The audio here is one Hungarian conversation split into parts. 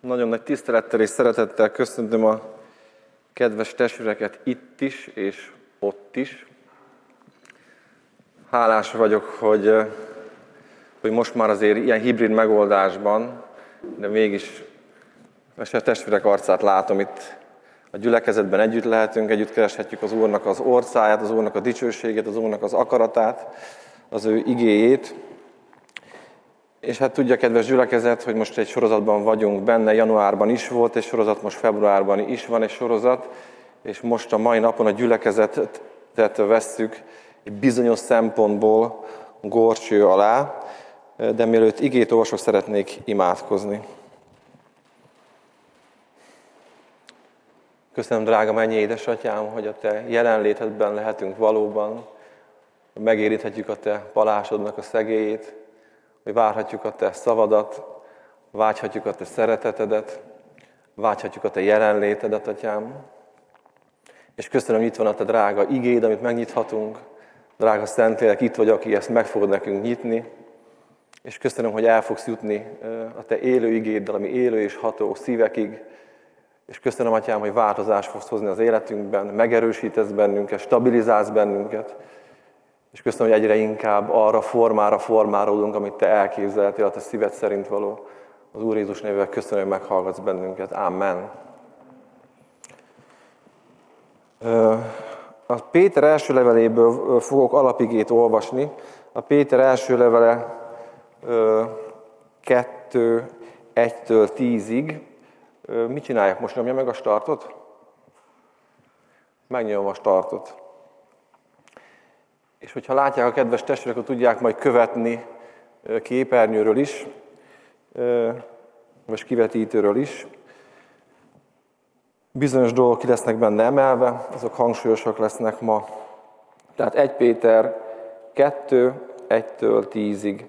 Nagyon nagy tisztelettel és szeretettel köszöntöm a kedves testvéreket itt is és ott is. Hálás vagyok, hogy, hogy most már azért ilyen hibrid megoldásban, de mégis a testvérek arcát látom itt a gyülekezetben együtt lehetünk, együtt kereshetjük az Úrnak az orcáját, az Úrnak a dicsőségét, az Úrnak az akaratát, az ő igéjét. És hát tudja, kedves gyülekezet, hogy most egy sorozatban vagyunk benne, januárban is volt egy sorozat, most februárban is van egy sorozat, és most a mai napon a gyülekezetet vesszük egy bizonyos szempontból gorcső alá, de mielőtt igét olvasok, szeretnék imádkozni. Köszönöm, drága mennyi édesatyám, hogy a Te jelenlétedben lehetünk valóban, megérinthetjük a Te palásodnak a szegélyét, hogy várhatjuk a Te szavadat, vágyhatjuk a Te szeretetedet, vágyhatjuk a Te jelenlétedet, Atyám. És köszönöm, hogy itt van a Te drága igéd, amit megnyithatunk. Drága Szentlélek, itt vagy, aki ezt meg fogod nekünk nyitni. És köszönöm, hogy el fogsz jutni a Te élő igéddel, ami élő és ható szívekig. És köszönöm, Atyám, hogy változást fogsz hozni az életünkben, megerősítesz bennünket, stabilizálsz bennünket. És köszönöm, hogy egyre inkább arra formára formálódunk, amit Te elképzeltél, a Te szíved szerint való. Az Úr Jézus névével köszönöm, hogy meghallgatsz bennünket. Amen. A Péter első leveléből fogok alapigét olvasni. A Péter első levele 2, 1-től 10-ig. Mit csinálják most? Nyomja meg a startot? Megnyomom a startot. És hogyha látják a kedves testvérek, akkor tudják majd követni képernyőről is, vagy kivetítőről is. Bizonyos dolgok ki lesznek benne emelve, azok hangsúlyosak lesznek ma. Tehát 1 Péter 2, 1-től 10-ig.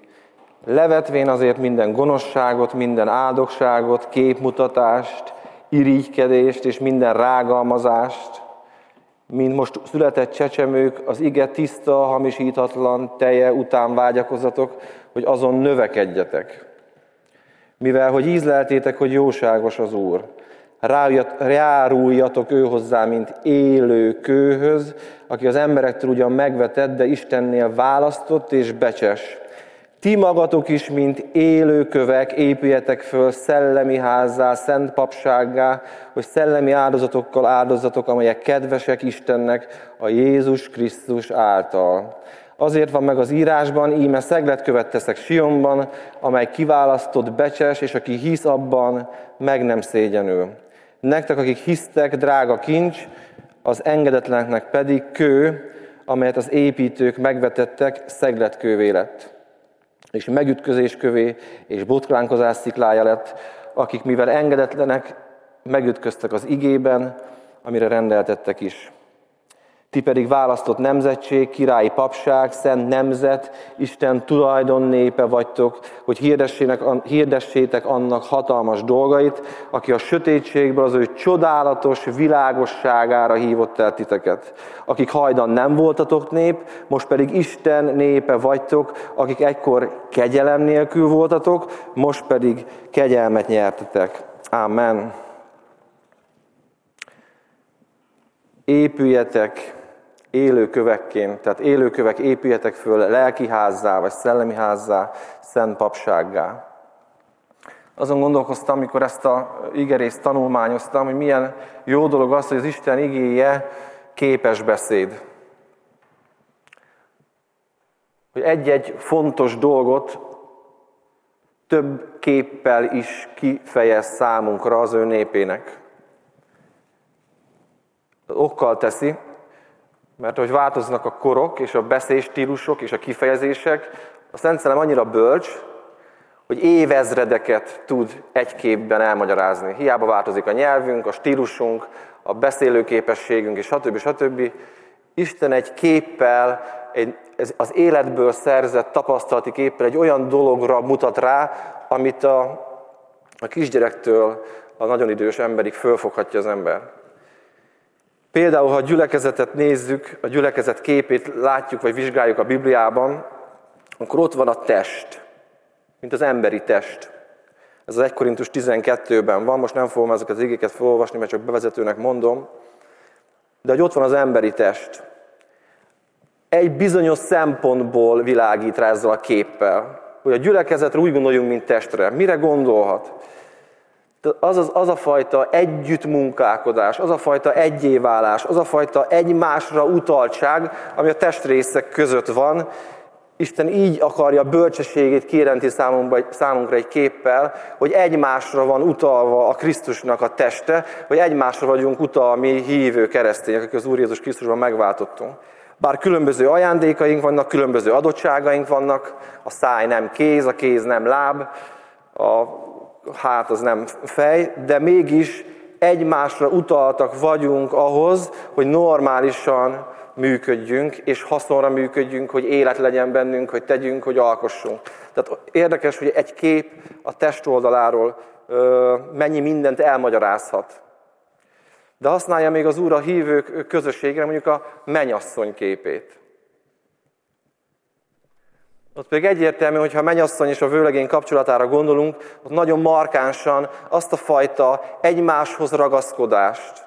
Levetvén azért minden gonoszságot, minden áldogságot, képmutatást, irigykedést és minden rágalmazást, mint most született csecsemők, az ige tiszta, hamisíthatlan teje után vágyakozatok, hogy azon növekedjetek. Mivel, hogy ízleltétek, hogy jóságos az Úr, ráruljatok ő hozzá, mint élő kőhöz, aki az emberektől ugyan megvetett, de Istennél választott és becses, ti magatok is, mint élőkövek, épüljetek föl szellemi házzá, szent papsággá, hogy szellemi áldozatokkal áldozatok, amelyek kedvesek Istennek a Jézus Krisztus által. Azért van meg az írásban, íme szegletkövet teszek Sionban, amely kiválasztott becses, és aki hisz abban, meg nem szégyenül. Nektek, akik hisztek, drága kincs, az engedetleneknek pedig kő, amelyet az építők megvetettek, szegletkővé lett és megütközés kövé és botránkozás sziklája lett, akik mivel engedetlenek, megütköztek az igében, amire rendeltettek is. Ti pedig választott nemzetség, királyi papság, szent nemzet, Isten tulajdon népe vagytok, hogy hirdessétek annak hatalmas dolgait, aki a sötétségből az ő csodálatos világosságára hívott el titeket. Akik hajdan nem voltatok nép, most pedig Isten népe vagytok, akik egykor kegyelem nélkül voltatok, most pedig kegyelmet nyertetek. Amen. Épüljetek élő kövekként, tehát élő kövek épüljetek föl lelki házzá, vagy szellemi házzá, szent papsággá. Azon gondolkoztam, amikor ezt a igerészt tanulmányoztam, hogy milyen jó dolog az, hogy az Isten igéje képes beszéd. Hogy egy-egy fontos dolgot több képpel is kifejez számunkra az ő népének. Okkal teszi, mert hogy változnak a korok és a beszélstílusok és a kifejezések, a Szent Szellem annyira bölcs, hogy évezredeket tud egy képben elmagyarázni. Hiába változik a nyelvünk, a stílusunk, a beszélőképességünk és stb. stb. Isten egy képpel, egy, az életből szerzett tapasztalati képpel egy olyan dologra mutat rá, amit a, a kisgyerektől a nagyon idős emberig fölfoghatja az ember. Például, ha a gyülekezetet nézzük, a gyülekezet képét látjuk, vagy vizsgáljuk a Bibliában, akkor ott van a test, mint az emberi test. Ez az 1 Korintus 12-ben van, most nem fogom ezeket az igéket felolvasni, mert csak bevezetőnek mondom. De hogy ott van az emberi test. Egy bizonyos szempontból világít rá ezzel a képpel. Hogy a gyülekezetre úgy gondoljunk, mint testre. Mire gondolhat? Az, az, az a fajta együttmunkálkodás, az a fajta egyéválás, az a fajta egymásra utaltság, ami a testrészek között van, Isten így akarja bölcsességét kérenti számunkra egy képpel, hogy egymásra van utalva a Krisztusnak a teste, hogy egymásra vagyunk utalva mi hívő keresztények, akik az Úr Jézus Krisztusban megváltottunk. Bár különböző ajándékaink vannak, különböző adottságaink vannak, a száj nem kéz, a kéz nem láb, a hát az nem fej, de mégis egymásra utaltak vagyunk ahhoz, hogy normálisan működjünk, és haszonra működjünk, hogy élet legyen bennünk, hogy tegyünk, hogy alkossunk. Tehát érdekes, hogy egy kép a test oldaláról mennyi mindent elmagyarázhat. De használja még az Úr a hívők közösségre mondjuk a menyasszony képét. Ott pedig egyértelmű, hogy ha a menyasszony és a vőlegény kapcsolatára gondolunk, ott nagyon markánsan azt a fajta egymáshoz ragaszkodást,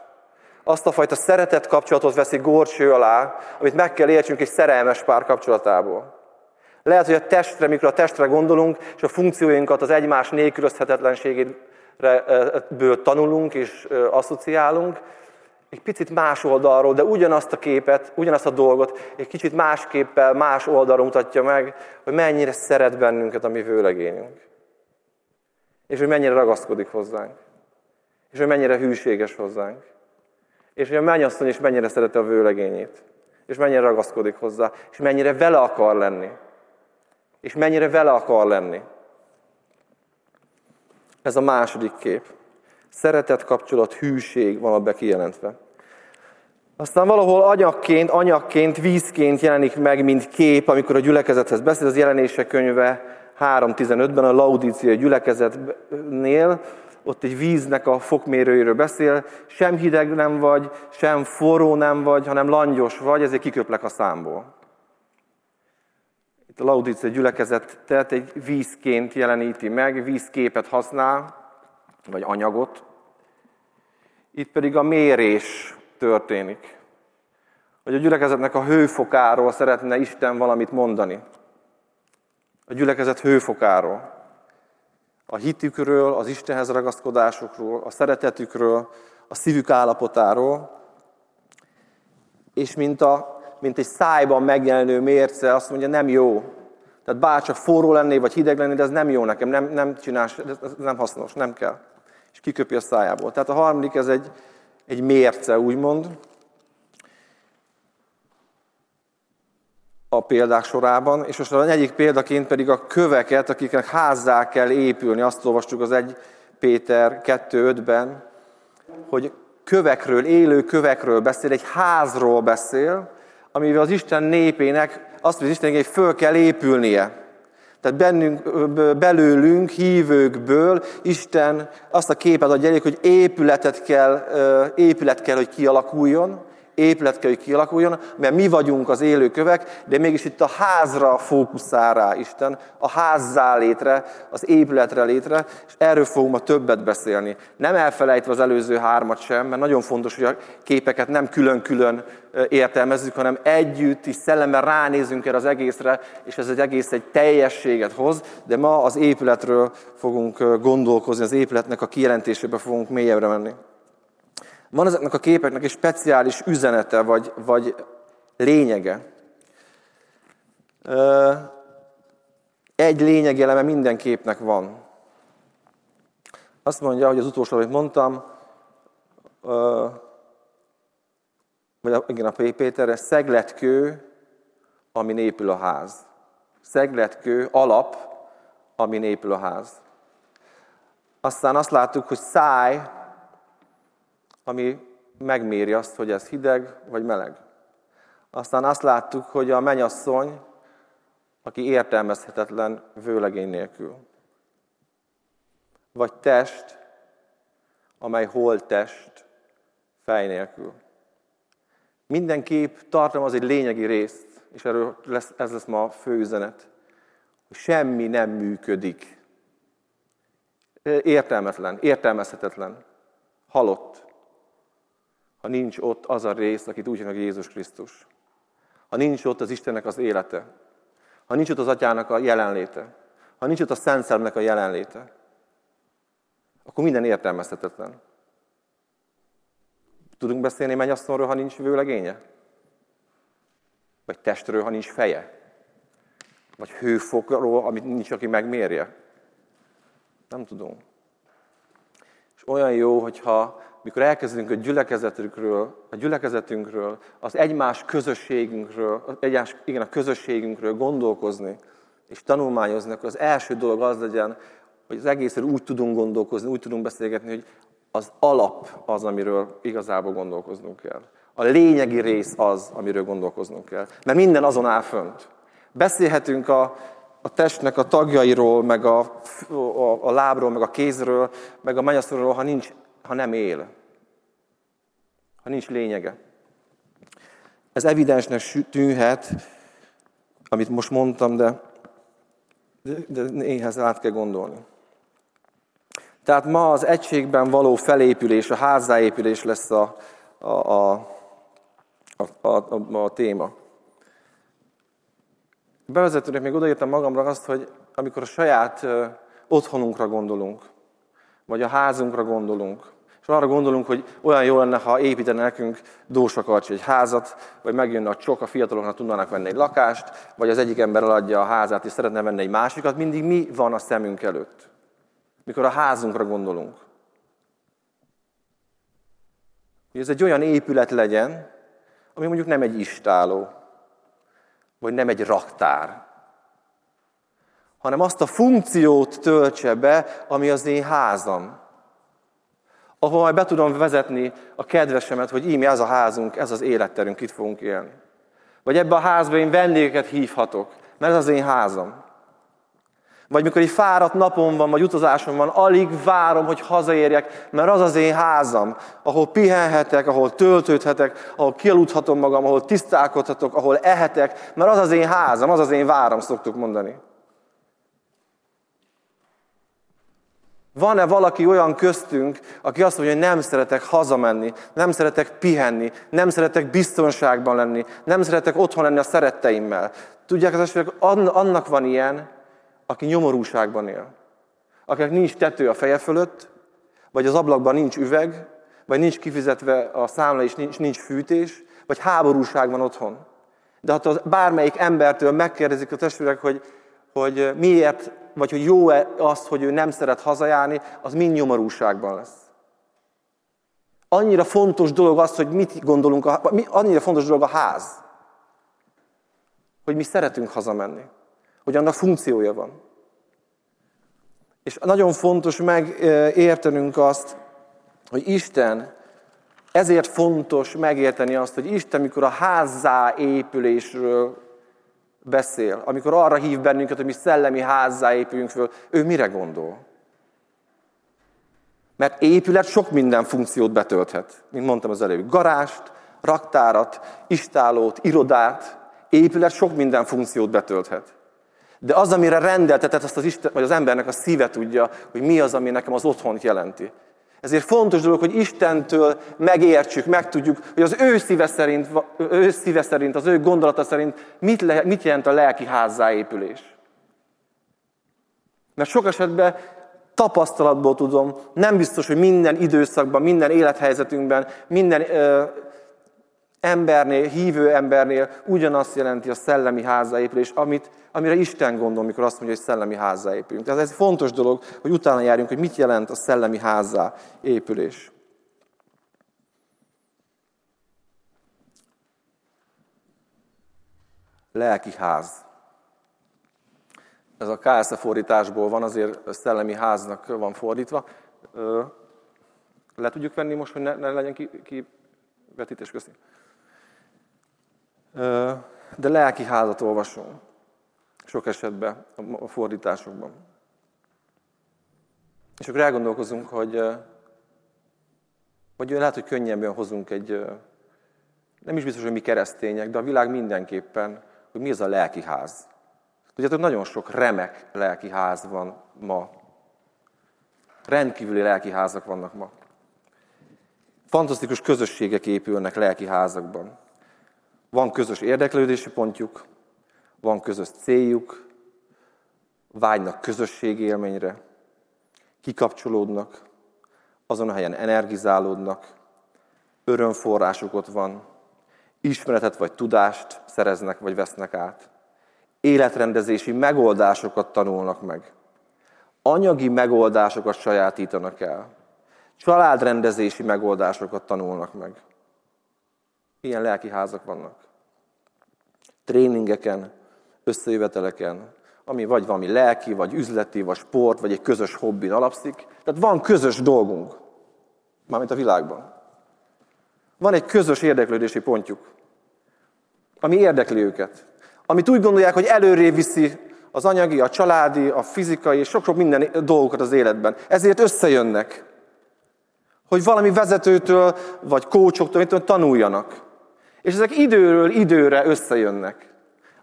azt a fajta szeretett kapcsolatot veszi górcső alá, amit meg kell értsünk egy szerelmes pár kapcsolatából. Lehet, hogy a testre, mikor a testre gondolunk, és a funkcióinkat az egymás nélkülözhetetlenségéből tanulunk és asszociálunk, egy picit más oldalról, de ugyanazt a képet, ugyanazt a dolgot egy kicsit másképpel, más oldalról mutatja meg, hogy mennyire szeret bennünket a mi vőlegényünk. És hogy mennyire ragaszkodik hozzánk. És hogy mennyire hűséges hozzánk. És hogy a mennyasszony is mennyire szereti a vőlegényét. És mennyire ragaszkodik hozzá. És mennyire vele akar lenni. És mennyire vele akar lenni. Ez a második kép. Szeretet, kapcsolat, hűség van a kijelentve. Aztán valahol anyagként, anyagként, vízként jelenik meg, mint kép, amikor a gyülekezethez beszél, az jelenések könyve 3.15-ben a Laudícia gyülekezetnél, ott egy víznek a fokmérőjéről beszél, sem hideg nem vagy, sem forró nem vagy, hanem langyos vagy, ezért kiköplek a számból. Itt a Laudícia gyülekezet tehát egy vízként jeleníti meg, vízképet használ, vagy anyagot. Itt pedig a mérés történik. Hogy a gyülekezetnek a hőfokáról szeretne Isten valamit mondani. A gyülekezet hőfokáról. A hitükről, az Istenhez ragaszkodásukról, a szeretetükről, a szívük állapotáról. És mint, a, mint egy szájban megjelenő mérce, azt mondja, nem jó. Tehát bárcsak forró lenné, vagy hideg lenné, de ez nem jó nekem, nem, nem csinálsz, ez nem hasznos, nem kell. És kiköpi a szájából. Tehát a harmadik, ez egy, egy mérce, úgymond, a példák sorában, és most a negyedik példaként pedig a köveket, akiknek házzá kell épülni. Azt olvastuk az 1 Péter 2.5-ben, hogy kövekről, élő kövekről beszél, egy házról beszél, amivel az Isten népének azt mondja, az Isten, föl kell épülnie. Tehát bennünk, belőlünk, hívőkből Isten azt a képet adja elég, hogy épületet kell, épület kell, hogy kialakuljon, épület kell, kialakuljon, mert mi vagyunk az élő kövek, de mégis itt a házra fókuszál rá Isten, a házzá létre, az épületre létre, és erről fogunk ma többet beszélni. Nem elfelejtve az előző hármat sem, mert nagyon fontos, hogy a képeket nem külön-külön értelmezzük, hanem együtt is szellemmel ránézünk erre az egészre, és ez egy egész egy teljességet hoz, de ma az épületről fogunk gondolkozni, az épületnek a kijelentésébe fogunk mélyebbre menni. Van ezeknek a képeknek egy speciális üzenete, vagy, vagy lényege. Egy lényegeleme minden képnek van. Azt mondja, hogy az utolsó, amit mondtam, vagy igen, a Péterre, szegletkő, ami épül a ház. Szegletkő, alap, ami épül a ház. Aztán azt láttuk, hogy száj, ami megméri azt, hogy ez hideg vagy meleg. Aztán azt láttuk, hogy a menyasszony, aki értelmezhetetlen vőlegény nélkül. Vagy test, amely holtest fej nélkül. Minden kép tartalmaz egy lényegi részt, és erről lesz, ez lesz ma a fő üzenet, hogy semmi nem működik értelmetlen, értelmezhetetlen, halott. Ha nincs ott az a rész, akit úgy hívnak Jézus Krisztus. Ha nincs ott az Istennek az élete. Ha nincs ott az Atyának a jelenléte. Ha nincs ott a Szent Szellemnek a jelenléte. Akkor minden értelmezhetetlen. Tudunk beszélni mennyasszonyról, ha nincs vőlegénye? Vagy testről, ha nincs feje? Vagy hőfokról, amit nincs, aki megmérje? Nem tudunk. És olyan jó, hogyha mikor elkezdünk a gyülekezetünkről, a gyülekezetünkről, az egymás közösségünkről, egymás, igen, a közösségünkről gondolkozni, és tanulmányozni, akkor az első dolog az legyen, hogy az egészről úgy tudunk gondolkozni, úgy tudunk beszélgetni, hogy az alap az, amiről igazából gondolkoznunk kell. A lényegi rész az, amiről gondolkoznunk kell. Mert minden azon áll fönt. Beszélhetünk a, a testnek a tagjairól, meg a, a, a lábról, meg a kézről, meg a menyasszonyról, ha, nincs, ha nem él. Ha nincs lényege. Ez evidensnek tűnhet, amit most mondtam, de, de néhez át kell gondolni. Tehát ma az egységben való felépülés, a házzáépülés lesz a, a, a, a, a, a téma. Bevezetőnek még odaírtam magamra azt, hogy amikor a saját otthonunkra gondolunk, vagy a házunkra gondolunk, és arra gondolunk, hogy olyan jó lenne, ha építene nekünk Dósakarcs egy házat, vagy megjönne a csok, a fiataloknak tudnának venni egy lakást, vagy az egyik ember eladja a házát és szeretne venni egy másikat, mindig mi van a szemünk előtt mikor a házunkra gondolunk. Hogy ez egy olyan épület legyen, ami mondjuk nem egy istáló, vagy nem egy raktár, hanem azt a funkciót töltse be, ami az én házam. Ahol majd be tudom vezetni a kedvesemet, hogy íme ez a házunk, ez az életterünk, itt fogunk élni. Vagy ebbe a házba én vendégeket hívhatok, mert ez az én házam. Vagy mikor egy fáradt napom van, vagy utazásom van, alig várom, hogy hazaérjek, mert az az én házam, ahol pihenhetek, ahol töltődhetek, ahol kialudhatom magam, ahol tisztálkodhatok, ahol ehetek, mert az az én házam, az az én váram, szoktuk mondani. Van-e valaki olyan köztünk, aki azt mondja, hogy nem szeretek hazamenni, nem szeretek pihenni, nem szeretek biztonságban lenni, nem szeretek otthon lenni a szeretteimmel? Tudják, az annak van ilyen, aki nyomorúságban él, akinek nincs tető a feje fölött, vagy az ablakban nincs üveg, vagy nincs kifizetve a számla és nincs, nincs fűtés, vagy háborúság van otthon. De ha az bármelyik embertől megkérdezik a testvérek, hogy, hogy miért, vagy hogy jó-e az, hogy ő nem szeret hazajárni, az mind nyomorúságban lesz. Annyira fontos dolog az, hogy mit gondolunk, a, annyira fontos dolog a ház, hogy mi szeretünk hazamenni hogy annak funkciója van. És nagyon fontos megértenünk azt, hogy Isten, ezért fontos megérteni azt, hogy Isten, mikor a házzá épülésről beszél, amikor arra hív bennünket, hogy mi szellemi házzá épüljünk föl, ő mire gondol? Mert épület sok minden funkciót betölthet, mint mondtam az előbb. Garást, raktárat, istálót, irodát, épület sok minden funkciót betölthet. De az, amire rendeltetett, azt az Isten, vagy az embernek a szíve tudja, hogy mi az, ami nekem az otthont jelenti. Ezért fontos dolog, hogy Istentől megértsük, megtudjuk, hogy az ő szíve szerint, ő szíve szerint az ő gondolata szerint mit, le, mit jelent a lelki házzáépülés. Mert sok esetben tapasztalatból tudom, nem biztos, hogy minden időszakban, minden élethelyzetünkben, minden ö, embernél, hívő embernél ugyanazt jelenti a szellemi házzáépülés, amit, amire Isten gondol, mikor azt mondja, hogy szellemi házzáépülünk. Tehát ez fontos dolog, hogy utána járjunk, hogy mit jelent a szellemi házzáépülés. Lelki ház. Ez a KSZ fordításból van, azért szellemi háznak van fordítva. Le tudjuk venni most, hogy ne, ne legyen kivetítés ki köszönöm de lelki házat olvasom. Sok esetben a fordításokban. És akkor elgondolkozunk, hogy vagy lehet, hogy könnyebben hozunk egy, nem is biztos, hogy mi keresztények, de a világ mindenképpen, hogy mi az a lelki ház. Tudjátok, nagyon sok remek lelki ház van ma. Rendkívüli lelki házak vannak ma. Fantasztikus közösségek épülnek lelki házakban. Van közös érdeklődési pontjuk, van közös céljuk, vágynak közösségi élményre, kikapcsolódnak, azon a helyen energizálódnak, örömforrásuk ott van, ismeretet vagy tudást szereznek vagy vesznek át. Életrendezési megoldásokat tanulnak meg. Anyagi megoldásokat sajátítanak el. Családrendezési megoldásokat tanulnak meg. Ilyen lelki házak vannak. Tréningeken, összejöveteleken, ami vagy valami lelki, vagy üzleti, vagy sport, vagy egy közös hobbin alapszik. Tehát van közös dolgunk, mármint a világban. Van egy közös érdeklődési pontjuk, ami érdekli őket. Amit úgy gondolják, hogy előrébb viszi az anyagi, a családi, a fizikai és sok-sok minden dolgokat az életben. Ezért összejönnek, hogy valami vezetőtől vagy kócsoktól tanuljanak. És ezek időről időre összejönnek.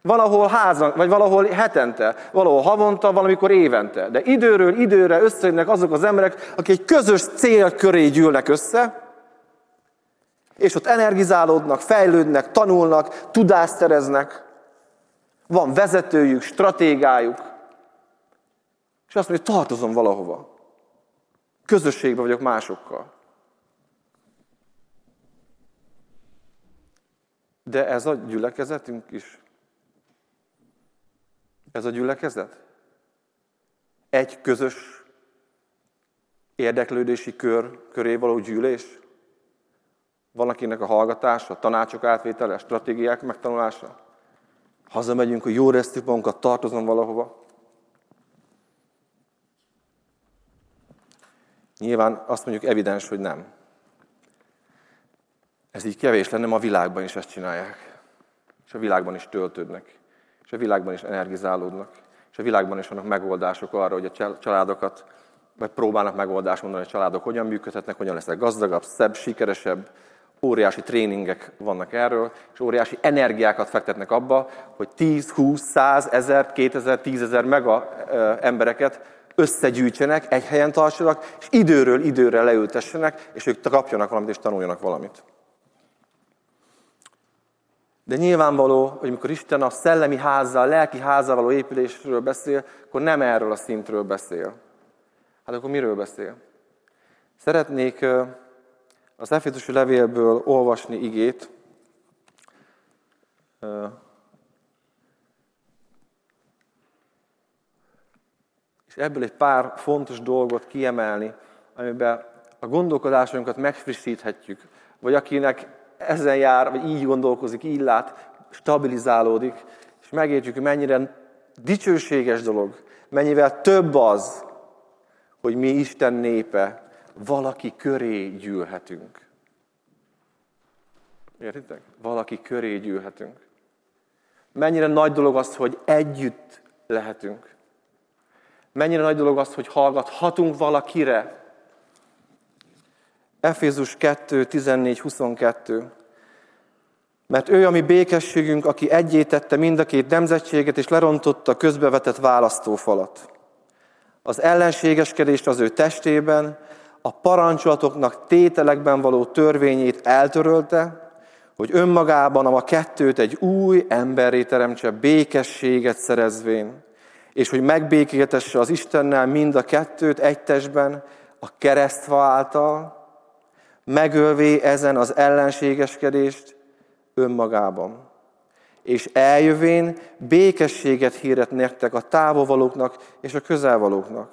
Valahol házan, vagy valahol hetente, valahol havonta, valamikor évente. De időről időre összejönnek azok az emberek, akik egy közös cél köré gyűlnek össze, és ott energizálódnak, fejlődnek, tanulnak, tudást szereznek. Van vezetőjük, stratégájuk. És azt mondja, hogy tartozom valahova. Közösségben vagyok másokkal. De ez a gyülekezetünk is. Ez a gyülekezet? Egy közös érdeklődési kör köré való gyűlés? Valakinek a hallgatása, tanácsok átvétele, stratégiák megtanulása? Hazamegyünk, hogy jó resztük magunkat, tartozom valahova? Nyilván azt mondjuk evidens, hogy nem. Ez így kevés lenne, a világban is ezt csinálják. És a világban is töltődnek és a világban is energizálódnak, és a világban is vannak megoldások arra, hogy a családokat, vagy próbálnak megoldást mondani, hogy a családok hogyan működhetnek, hogyan lesznek gazdagabb, szebb, sikeresebb, óriási tréningek vannak erről, és óriási energiákat fektetnek abba, hogy 10, 20, 100, 1000, 2000, 10.000 mega embereket összegyűjtsenek, egy helyen tartsanak, és időről időre leültessenek, és ők kapjanak valamit, és tanuljanak valamit. De nyilvánvaló, hogy amikor Isten a szellemi házzal, a lelki házzal való épülésről beszél, akkor nem erről a szintről beszél. Hát akkor miről beszél? Szeretnék az Efézusi levélből olvasni igét, és ebből egy pár fontos dolgot kiemelni, amiben a gondolkodásunkat megfrissíthetjük, vagy akinek ezen jár, vagy így gondolkozik, így lát, stabilizálódik, és megértjük, hogy mennyire dicsőséges dolog, mennyivel több az, hogy mi Isten népe, valaki köré gyűlhetünk. Értitek? Valaki köré gyűlhetünk. Mennyire nagy dolog az, hogy együtt lehetünk. Mennyire nagy dolog az, hogy hallgathatunk valakire, Efézus 2, 14, 22. Mert ő, ami békességünk, aki egyétette mind a két nemzetséget, és lerontotta közbevetett választófalat. Az ellenségeskedést az ő testében, a parancsolatoknak tételekben való törvényét eltörölte, hogy önmagában a kettőt egy új emberré teremtse, békességet szerezvén, és hogy megbékéltesse az Istennel mind a kettőt egy testben, a keresztva által, megölvé ezen az ellenségeskedést önmagában. És eljövén békességet híret nektek a távolvalóknak és a közelvalóknak.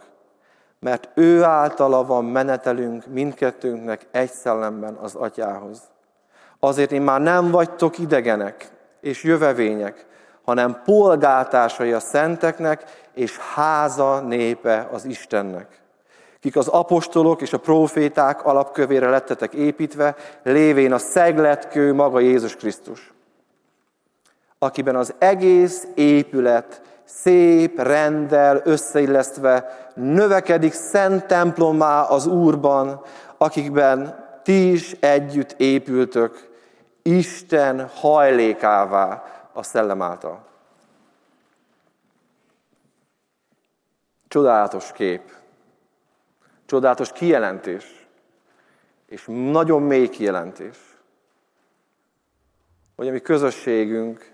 Mert ő általa van menetelünk mindkettőnknek egy szellemben az atyához. Azért én már nem vagytok idegenek és jövevények, hanem polgáltásai a szenteknek, és háza népe az Istennek kik az apostolok és a proféták alapkövére lettetek építve, lévén a szegletkő maga Jézus Krisztus, akiben az egész épület szép, rendel, összeillesztve növekedik szent templomá az Úrban, akikben ti is együtt épültök, Isten hajlékává a szellem által. Csodálatos kép Csodálatos kijelentés. És nagyon mély kijelentés. Hogy a mi közösségünknek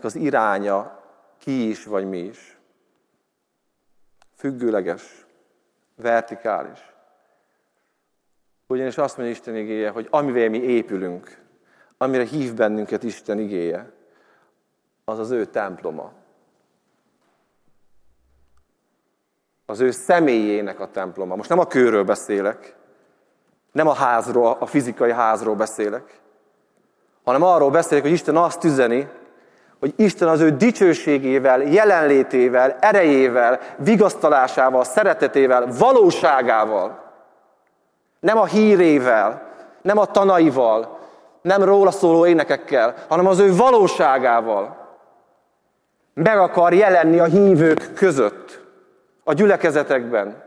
az iránya ki is vagy mi is. Függőleges, vertikális. Ugyanis azt mondja Isten igéje, hogy amivel mi épülünk, amire hív bennünket Isten igéje, az az ő temploma. Az ő személyének a temploma. Most nem a kőről beszélek, nem a házról, a fizikai házról beszélek, hanem arról beszélek, hogy Isten azt üzeni, hogy Isten az ő dicsőségével, jelenlétével, erejével, vigasztalásával, szeretetével, valóságával, nem a hírével, nem a tanaival, nem róla szóló énekekkel, hanem az ő valóságával. Meg akar jelenni a hívők között, a gyülekezetekben.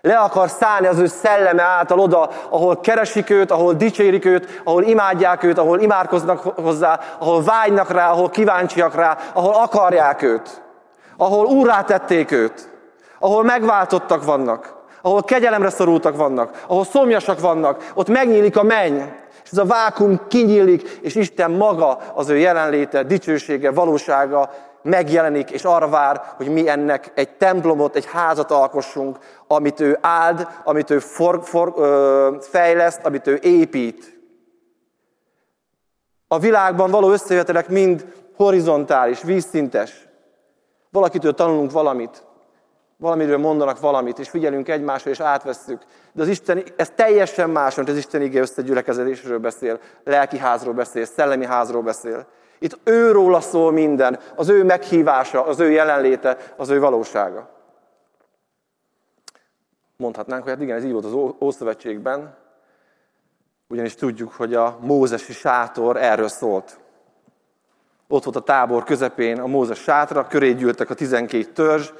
Le akar szállni az ő szelleme által oda, ahol keresik őt, ahol dicsérik őt, ahol imádják őt, ahol imádkoznak hozzá, ahol vágynak rá, ahol kíváncsiak rá, ahol akarják őt, ahol úrrá tették őt, ahol megváltottak vannak, ahol kegyelemre szorultak vannak, ahol szomjasak vannak, ott megnyílik a menny, és ez a vákum kinyílik, és Isten maga, az ő jelenléte, dicsősége, valósága megjelenik, és arra vár, hogy mi ennek egy templomot, egy házat alkossunk, amit ő áld, amit ő for, for, ö, fejleszt, amit ő épít. A világban való összejövetelek mind horizontális, vízszintes. Valakitől tanulunk valamit, valamiről mondanak valamit, és figyelünk egymásra, és átvesszük. De az Isten, ez teljesen más, mint az Isten igé összegyülekezésről beszél, lelki házról beszél, szellemi házról beszél. Itt őróla szól minden, az ő meghívása, az ő jelenléte, az ő valósága. Mondhatnánk, hogy hát igen, ez így volt az Ószövetségben, ugyanis tudjuk, hogy a mózesi sátor erről szólt. Ott volt a tábor közepén a Mózes sátra, köré gyűltek a 12 törzs,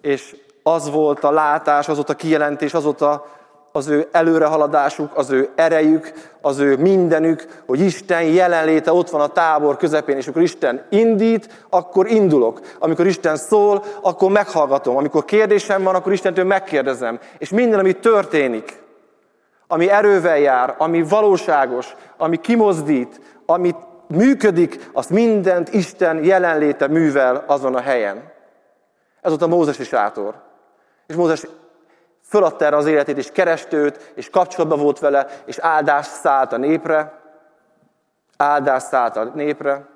és az volt a látás, az volt a kijelentés, az volt a, az ő előrehaladásuk, az ő erejük, az ő mindenük, hogy Isten jelenléte ott van a tábor közepén, és amikor Isten indít, akkor indulok. Amikor Isten szól, akkor meghallgatom. Amikor kérdésem van, akkor Istentől megkérdezem. És minden, ami történik, ami erővel jár, ami valóságos, ami kimozdít, ami működik, azt mindent Isten jelenléte művel azon a helyen. Ez volt a Mózesi sátor. És Mózes föladta erre az életét, és kereste őt, és kapcsolatban volt vele, és áldás szállt a népre, áldás szállt a népre,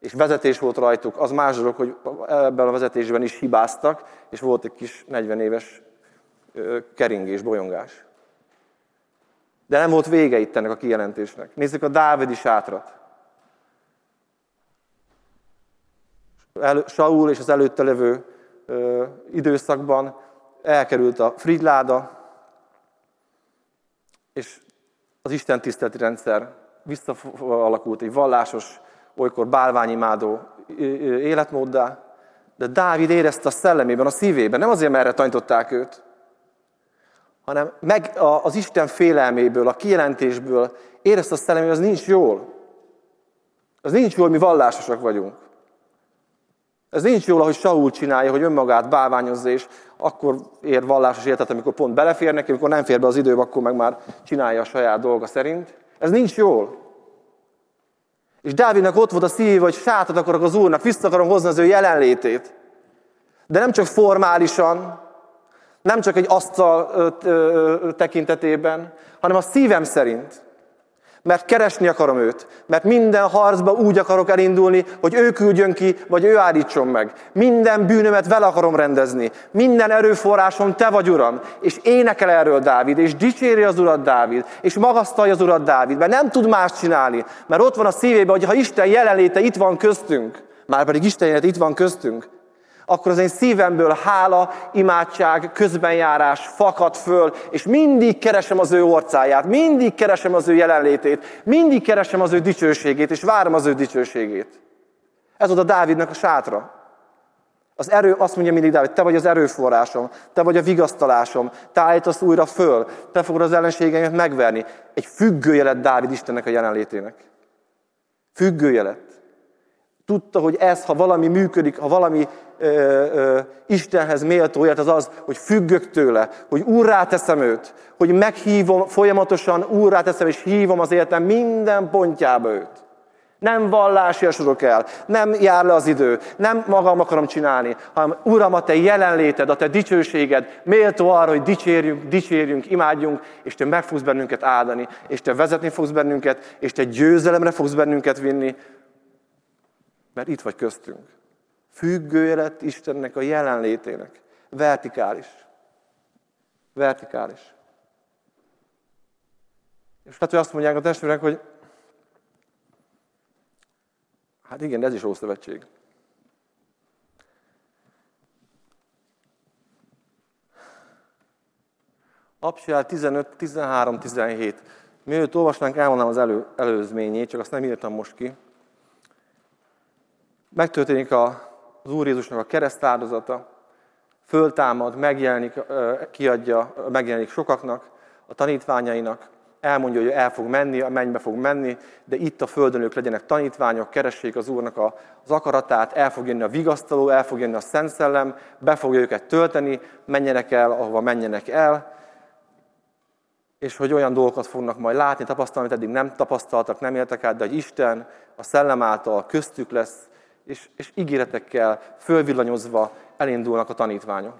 és vezetés volt rajtuk. Az más dolog, hogy ebben a vezetésben is hibáztak, és volt egy kis 40 éves keringés, bolyongás. De nem volt vége itt ennek a kijelentésnek. Nézzük a Dávidi sátrat. Saul és az előtte levő időszakban elkerült a Fridláda, és az Isten tiszteleti rendszer visszaalakult egy vallásos, olykor bálványimádó életmóddá, de Dávid érezte a szellemében, a szívében, nem azért, mert erre tanították őt, hanem meg az Isten félelméből, a kijelentésből érezte a szellemében, az nincs jól. Az nincs jól, mi vallásosak vagyunk. Ez nincs jól, ahogy Saul csinálja, hogy önmagát bálványozza, és akkor ér vallásos életet, amikor pont belefér neki, amikor nem fér be az időbe, akkor meg már csinálja a saját dolga szerint. Ez nincs jól. És Dávidnak ott volt a szív, hogy sátat akarok az Úrnak, vissza akarom hozni az ő jelenlétét. De nem csak formálisan, nem csak egy asztal tekintetében, hanem a szívem szerint mert keresni akarom őt, mert minden harcba úgy akarok elindulni, hogy ő küldjön ki, vagy ő állítson meg. Minden bűnömet vele akarom rendezni. Minden erőforrásom te vagy, Uram. És énekel erről Dávid, és dicséri az Urat Dávid, és magasztalja az Urat Dávid, mert nem tud más csinálni, mert ott van a szívében, hogy ha Isten jelenléte itt van köztünk, már pedig Isten jelenléte itt van köztünk, akkor az én szívemből hála, imádság, közbenjárás fakad föl, és mindig keresem az ő orcáját, mindig keresem az ő jelenlétét, mindig keresem az ő dicsőségét, és várom az ő dicsőségét. Ez oda Dávidnak a sátra. Az erő, azt mondja mindig Dávid, te vagy az erőforrásom, te vagy a vigasztalásom, te állítasz újra föl, te fogod az ellenségeimet megverni. Egy függőjelet Dávid Istennek a jelenlétének. Függőjelet. Tudta, hogy ez, ha valami működik, ha valami ö, ö, Istenhez méltó élet, az az, hogy függök tőle, hogy úrrá teszem őt, hogy meghívom, folyamatosan úrrá teszem, és hívom az életem minden pontjába őt. Nem vallási sorok el, nem jár le az idő, nem magam akarom csinálni, hanem Uram, a Te jelenléted, a Te dicsőséged méltó arra, hogy dicsérjünk, dicsérjünk, imádjunk, és Te meg fogsz bennünket áldani, és Te vezetni fogsz bennünket, és Te győzelemre fogsz bennünket vinni, mert itt vagy köztünk. Függő lett Istennek a jelenlétének. Vertikális. Vertikális. És hát, hogy azt mondják a testvérek, hogy Hát igen, ez is Ószövetség. Apsjál 15, 13, 17. Mielőtt olvasnánk, elmondám az elő, előzményét, csak azt nem írtam most ki. Megtörténik a, az Úr Jézusnak a keresztáldozata, föltámad, megjelenik, kiadja, megjelenik sokaknak, a tanítványainak, elmondja, hogy el fog menni, a mennybe fog menni, de itt a földön ők legyenek tanítványok, keressék az Úrnak az akaratát, el fog jönni a vigasztaló, el fog jönni a Szent Szellem, be fogja őket tölteni, menjenek el, ahova menjenek el, és hogy olyan dolgokat fognak majd látni, tapasztalni, amit eddig nem tapasztaltak, nem éltek át, de hogy Isten a szellem által köztük lesz, és, és ígéretekkel fölvillanyozva elindulnak a tanítványok.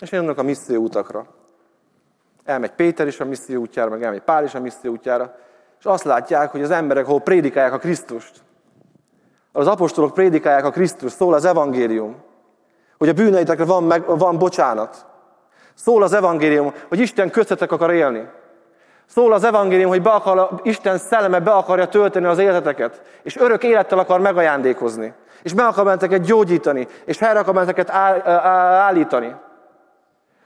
És elindulnak a misszió utakra. Elmegy Péter is a misszió útjára, meg elmegy Pál is a misszió útjára, és azt látják, hogy az emberek, hol prédikálják a Krisztust. Az apostolok prédikálják a Krisztus, szól az evangélium, hogy a bűneitekre van, meg, van bocsánat. Szól az evangélium, hogy Isten köztetek akar élni. Szól az evangélium, hogy be akar, Isten szelleme be akarja tölteni az életeteket, és örök élettel akar megajándékozni. És meg akar benneteket gyógyítani, és helyre akar benneteket állítani.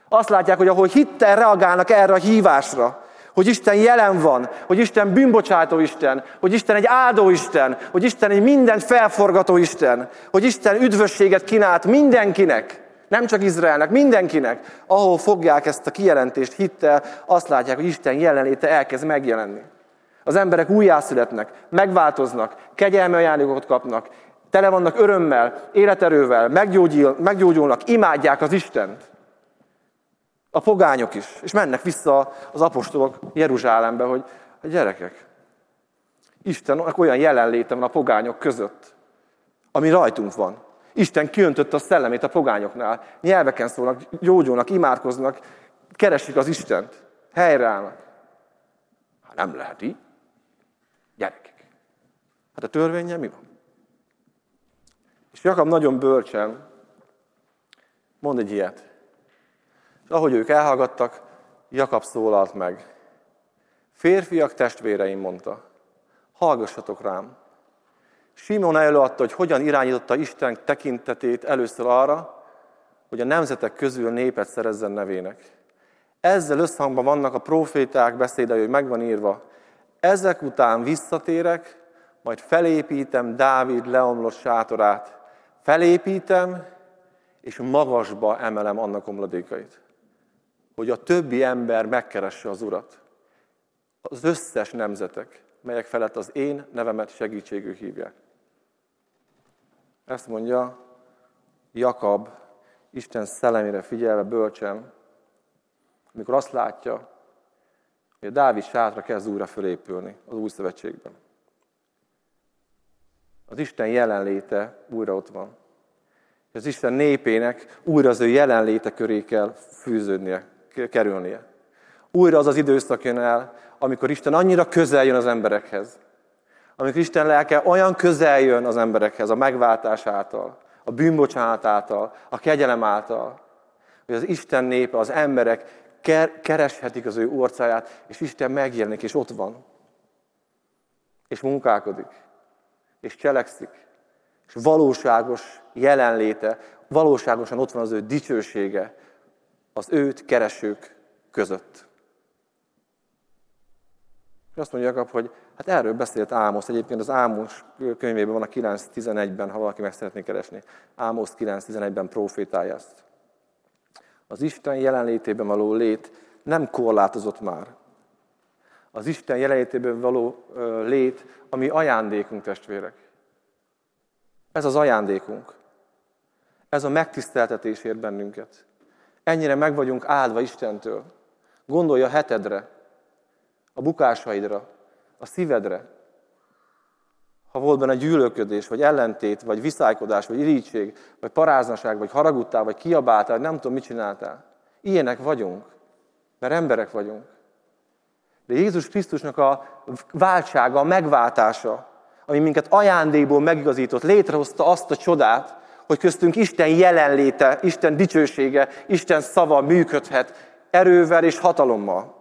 Azt látják, hogy ahol hittel reagálnak erre a hívásra, hogy Isten jelen van, hogy Isten bűnbocsátó Isten, hogy Isten egy áldó Isten, hogy Isten egy mindent felforgató Isten, hogy Isten üdvösséget kínált mindenkinek, nem csak Izraelnek, mindenkinek, ahol fogják ezt a kijelentést hittel, azt látják, hogy Isten jelenléte elkezd megjelenni. Az emberek újjászületnek, megváltoznak, kegyelmi ajándékokat kapnak, tele vannak örömmel, életerővel, meggyógyulnak, imádják az Istent. A pogányok is. És mennek vissza az apostolok Jeruzsálembe, hogy a gyerekek, Istennek olyan jelenléte van a pogányok között, ami rajtunk van. Isten kiöntötte a szellemét a pogányoknál. Nyelveken szólnak, gyógyulnak, imádkoznak, keresik az Istent. Helyreállnak. Hát nem lehet így. Gyerekek. Hát a törvényen mi van? És Jakab nagyon bölcsen mond egy ilyet. Ahogy ők elhallgattak, Jakab szólalt meg. Férfiak, testvéreim, mondta, hallgassatok rám. Simon előadta, hogy hogyan irányította Isten tekintetét először arra, hogy a nemzetek közül népet szerezzen nevének. Ezzel összhangban vannak a proféták beszédei, hogy megvan írva, ezek után visszatérek, majd felépítem Dávid leomlott sátorát. Felépítem, és magasba emelem annak omladékait hogy a többi ember megkeresse az Urat. Az összes nemzetek, melyek felett az én nevemet segítségű hívják. Ezt mondja Jakab, Isten szellemére figyelve bölcsen, amikor azt látja, hogy a Dávid sátra kezd újra fölépülni az új szövetségben. Az Isten jelenléte újra ott van. És az Isten népének újra az ő jelenléte köré kell fűződnie kerülnie. Újra az az időszak jön el, amikor Isten annyira közel jön az emberekhez. Amikor Isten lelke olyan közel jön az emberekhez a megváltás által, a bűnbocsánat által, a kegyelem által, hogy az Isten népe, az emberek kereshetik az ő orcáját, és Isten megjelenik, és ott van. És munkálkodik, és cselekszik, és valóságos jelenléte, valóságosan ott van az ő dicsősége, az őt keresők között. Azt mondja Jakab, hogy hát erről beszélt Ámosz. Egyébként az Ámos könyvében van a 9.11-ben, ha valaki meg szeretné keresni. Ámosz 9.11-ben profétálja ezt. Az Isten jelenlétében való lét nem korlátozott már. Az Isten jelenlétében való lét, ami ajándékunk testvérek. Ez az ajándékunk. Ez a megtiszteltetésért bennünket. Ennyire meg vagyunk áldva Istentől. Gondolja a hetedre, a bukásaidra, a szívedre. Ha volt benne gyűlölködés, vagy ellentét, vagy viszálykodás, vagy irítség, vagy paráznaság, vagy haragudtál, vagy kiabáltál, vagy nem tudom, mit csináltál. Ilyenek vagyunk, mert emberek vagyunk. De Jézus Krisztusnak a váltsága, a megváltása, ami minket ajándékból megigazított, létrehozta azt a csodát, hogy köztünk Isten jelenléte, Isten dicsősége, Isten szava működhet erővel és hatalommal.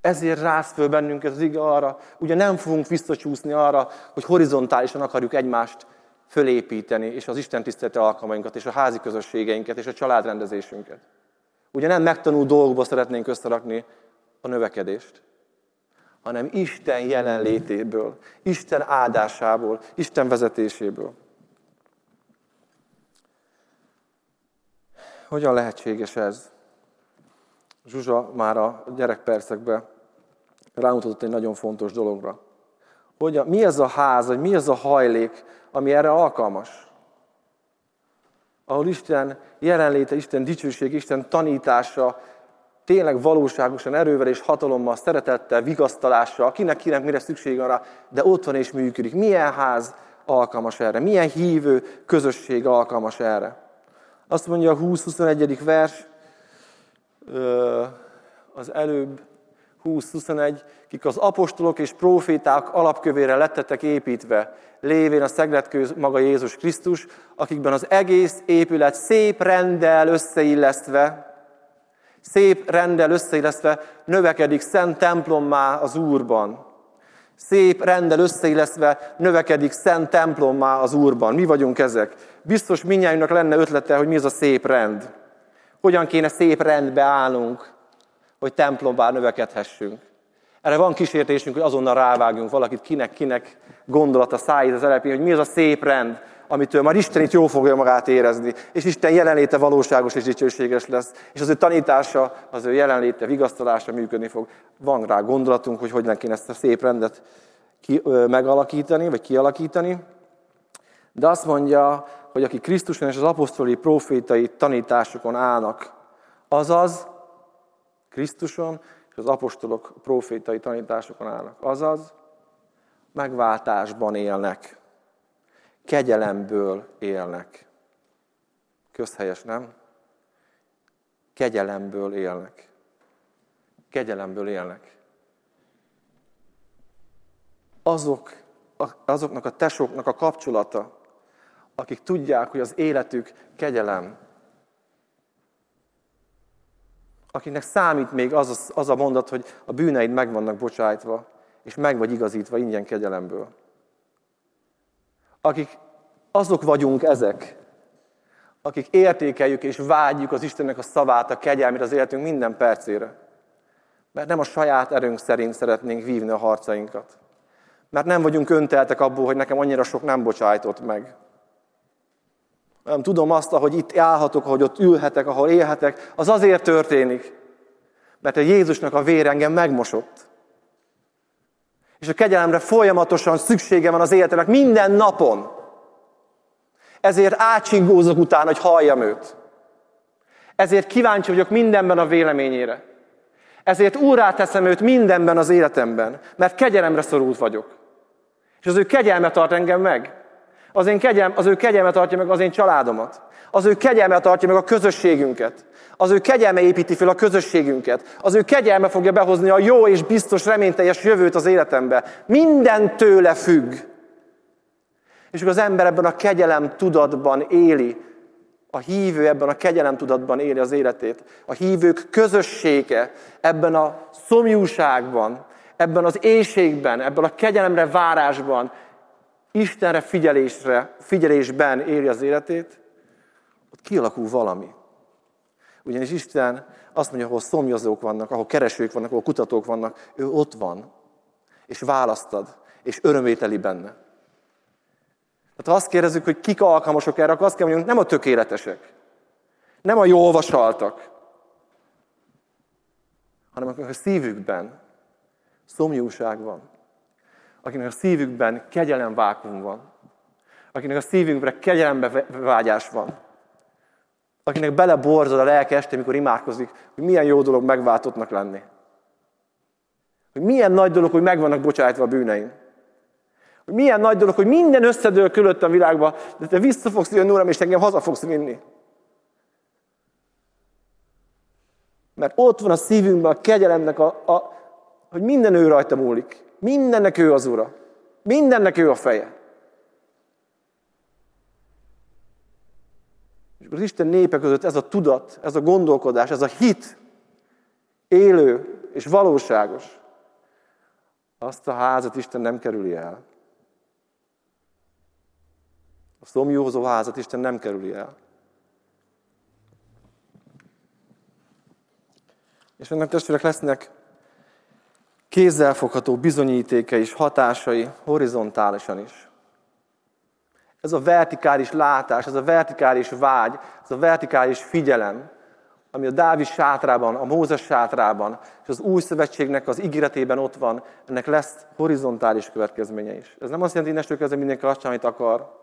Ezért rász föl bennünket az ige arra, ugye nem fogunk visszacsúszni arra, hogy horizontálisan akarjuk egymást fölépíteni, és az Isten tiszteleti alkalmainkat, és a házi közösségeinket, és a családrendezésünket. Ugye nem megtanult dolgokba szeretnénk összerakni a növekedést, hanem Isten jelenlétéből, Isten áldásából, Isten vezetéséből. Hogyan lehetséges ez? Zsuzsa már a gyerekpercekben rámutatott egy nagyon fontos dologra. Hogy mi ez a ház, vagy mi ez a hajlék, ami erre alkalmas? Ahol Isten jelenléte, Isten dicsőség, Isten tanítása tényleg valóságosan erővel és hatalommal, szeretettel, vigasztalással, kinek kinek mire szükség van de ott van és működik. Milyen ház alkalmas erre? Milyen hívő közösség alkalmas erre? Azt mondja a 20-21. vers, az előbb 20-21, kik az apostolok és proféták alapkövére lettetek építve, lévén a szegletkő maga Jézus Krisztus, akikben az egész épület szép rendel összeillesztve, szép rendel összeillesztve növekedik szent templommá az Úrban. Szép rendel összeilleszve növekedik szent templommá az Úrban. Mi vagyunk ezek? Biztos minnyájunknak lenne ötlete, hogy mi az a szép rend. Hogyan kéne szép rendbe állnunk, hogy templombá növekedhessünk. Erre van kísértésünk, hogy azonnal rávágjunk valakit, kinek-kinek gondolata szállít az elepén, hogy mi az a szép rend, amitől már Isten itt jól fogja magát érezni, és Isten jelenléte valóságos és dicsőséges lesz, és az ő tanítása, az ő jelenléte, vigasztalása működni fog. Van rá gondolatunk, hogy hogy kéne ezt a szép rendet ki, ö, megalakítani, vagy kialakítani. De azt mondja, hogy aki Krisztuson és az apostoli profétai tanításokon állnak, azaz Krisztuson és az apostolok profétai tanításokon állnak, azaz megváltásban élnek kegyelemből élnek. Közhelyes, nem? Kegyelemből élnek. Kegyelemből élnek. Azok, azoknak a tesóknak a kapcsolata, akik tudják, hogy az életük kegyelem. Akiknek számít még az, az a mondat, hogy a bűneid meg vannak bocsájtva, és meg vagy igazítva ingyen kegyelemből akik azok vagyunk ezek, akik értékeljük és vágyjuk az Istennek a szavát, a kegyelmét az életünk minden percére. Mert nem a saját erőnk szerint szeretnénk vívni a harcainkat. Mert nem vagyunk önteltek abból, hogy nekem annyira sok nem bocsájtott meg. Nem tudom azt, hogy itt állhatok, hogy ott ülhetek, ahol élhetek, az azért történik, mert a Jézusnak a vér engem megmosott. És a kegyelemre folyamatosan szüksége van az életemnek minden napon. Ezért átsingózok utána, hogy halljam őt. Ezért kíváncsi vagyok mindenben a véleményére. Ezért úrá teszem őt mindenben az életemben, mert kegyelemre szorult vagyok. És az ő kegyelme tart engem meg. Az, én kegyelm, az ő kegyelme tartja meg az én családomat. Az ő kegyelme tartja meg a közösségünket. Az ő kegyelme építi fel a közösségünket. Az ő kegyelme fogja behozni a jó és biztos reményteljes jövőt az életembe. Minden tőle függ. És az ember ebben a kegyelem tudatban éli, a hívő ebben a kegyelem tudatban éli az életét. A hívők közössége ebben a szomjúságban, ebben az éjségben, ebben a kegyelemre várásban, Istenre figyelésre, figyelésben éli az életét, ott kialakul valami. Ugyanis Isten azt mondja, ahol szomjazók vannak, ahol keresők vannak, ahol kutatók vannak, ő ott van, és választad, és örömételi benne. Tehát ha azt kérdezzük, hogy kik alkalmasok erre, akkor azt kell mondjunk, nem a tökéletesek, nem a jó olvasaltak, hanem a szívükben szomjúság van. Akinek a szívükben kegyelem vákum van, akinek a szívünkre kegyelembe vágyás van, akinek beleborzod a lelke este, mikor imádkozik, hogy milyen jó dolog megváltottnak lenni. Hogy milyen nagy dolog, hogy meg vannak bocsájtva a bűneim. Hogy milyen nagy dolog, hogy minden összedől körülött a világba, de te vissza fogsz jönni, Uram, és engem haza fogsz vinni. Mert ott van a szívünkben a kegyelemnek, a, a, hogy minden ő rajta múlik. Mindennek ő az Ura. Mindennek ő a feje. És az Isten népe között ez a tudat, ez a gondolkodás, ez a hit élő és valóságos. Azt a házat Isten nem kerüli el. A szomjózó házat Isten nem kerüli el. És ennek testvérek lesznek kézzelfogható bizonyítéke és hatásai horizontálisan is. Ez a vertikális látás, ez a vertikális vágy, ez a vertikális figyelem, ami a Dávid sátrában, a Mózes sátrában, és az új szövetségnek az ígéretében ott van, ennek lesz horizontális következménye is. Ez nem azt jelenti, hogy innestől kezdve mindenki azt amit akar,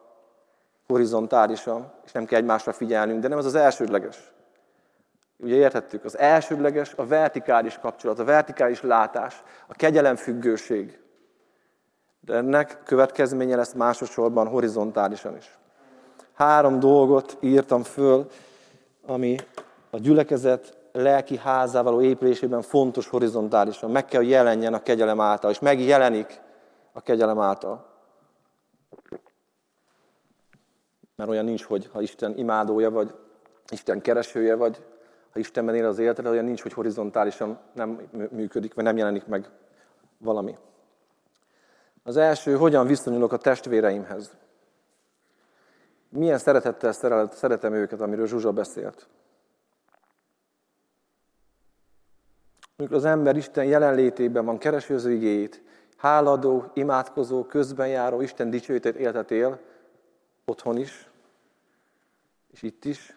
horizontálisan, és nem kell egymásra figyelnünk, de nem ez az elsődleges. Ugye értettük, az elsődleges a vertikális kapcsolat, a vertikális látás, a kegyelemfüggőség. De ennek következménye lesz másosorban horizontálisan is. Három dolgot írtam föl, ami a gyülekezet lelki házával való épülésében fontos horizontálisan. Meg kell, hogy jelenjen a kegyelem által, és megjelenik a kegyelem által. Mert olyan nincs, hogy ha Isten imádója vagy, Isten keresője vagy, ha Istenben él az életed, olyan nincs, hogy horizontálisan nem működik, vagy nem jelenik meg valami. Az első, hogyan viszonyulok a testvéreimhez? Milyen szeretettel szeretem őket, amiről Zsuzsa beszélt? Amikor az ember Isten jelenlétében van, keresi az igéjét, háladó, imádkozó, közben járó, Isten dicsőített életet él, otthon is, és itt is,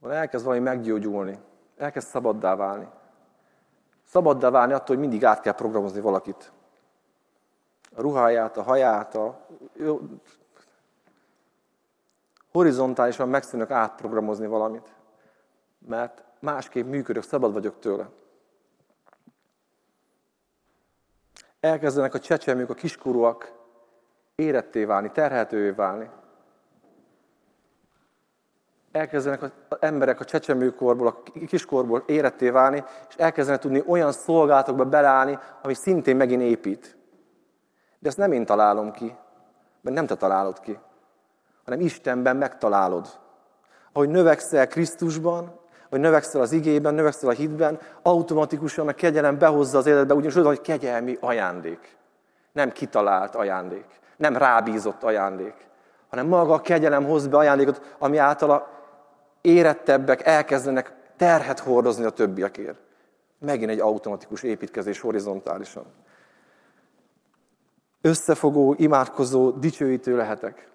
van elkezd valami meggyógyulni, elkezd szabaddá válni. Szabaddá válni attól, hogy mindig át kell programozni valakit. A ruháját, a haját, a... horizontálisan megszűnök átprogramozni valamit. Mert másképp működök, szabad vagyok tőle. Elkezdenek a csecsemők, a kiskorúak éretté válni, terheltővé válni elkezdenek az emberek a csecsemőkorból, a kiskorból éretté válni, és elkezdenek tudni olyan szolgálatokba beleállni, ami szintén megint épít. De ezt nem én találom ki, mert nem te találod ki, hanem Istenben megtalálod. Ahogy növekszel Krisztusban, vagy növekszel az igében, növekszel a hitben, automatikusan a kegyelem behozza az életbe, ugyanis olyan, hogy kegyelmi ajándék. Nem kitalált ajándék, nem rábízott ajándék, hanem maga a kegyelem hoz be ajándékot, ami által érettebbek elkezdenek terhet hordozni a többiekért. Megint egy automatikus építkezés horizontálisan. Összefogó, imádkozó, dicsőítő lehetek.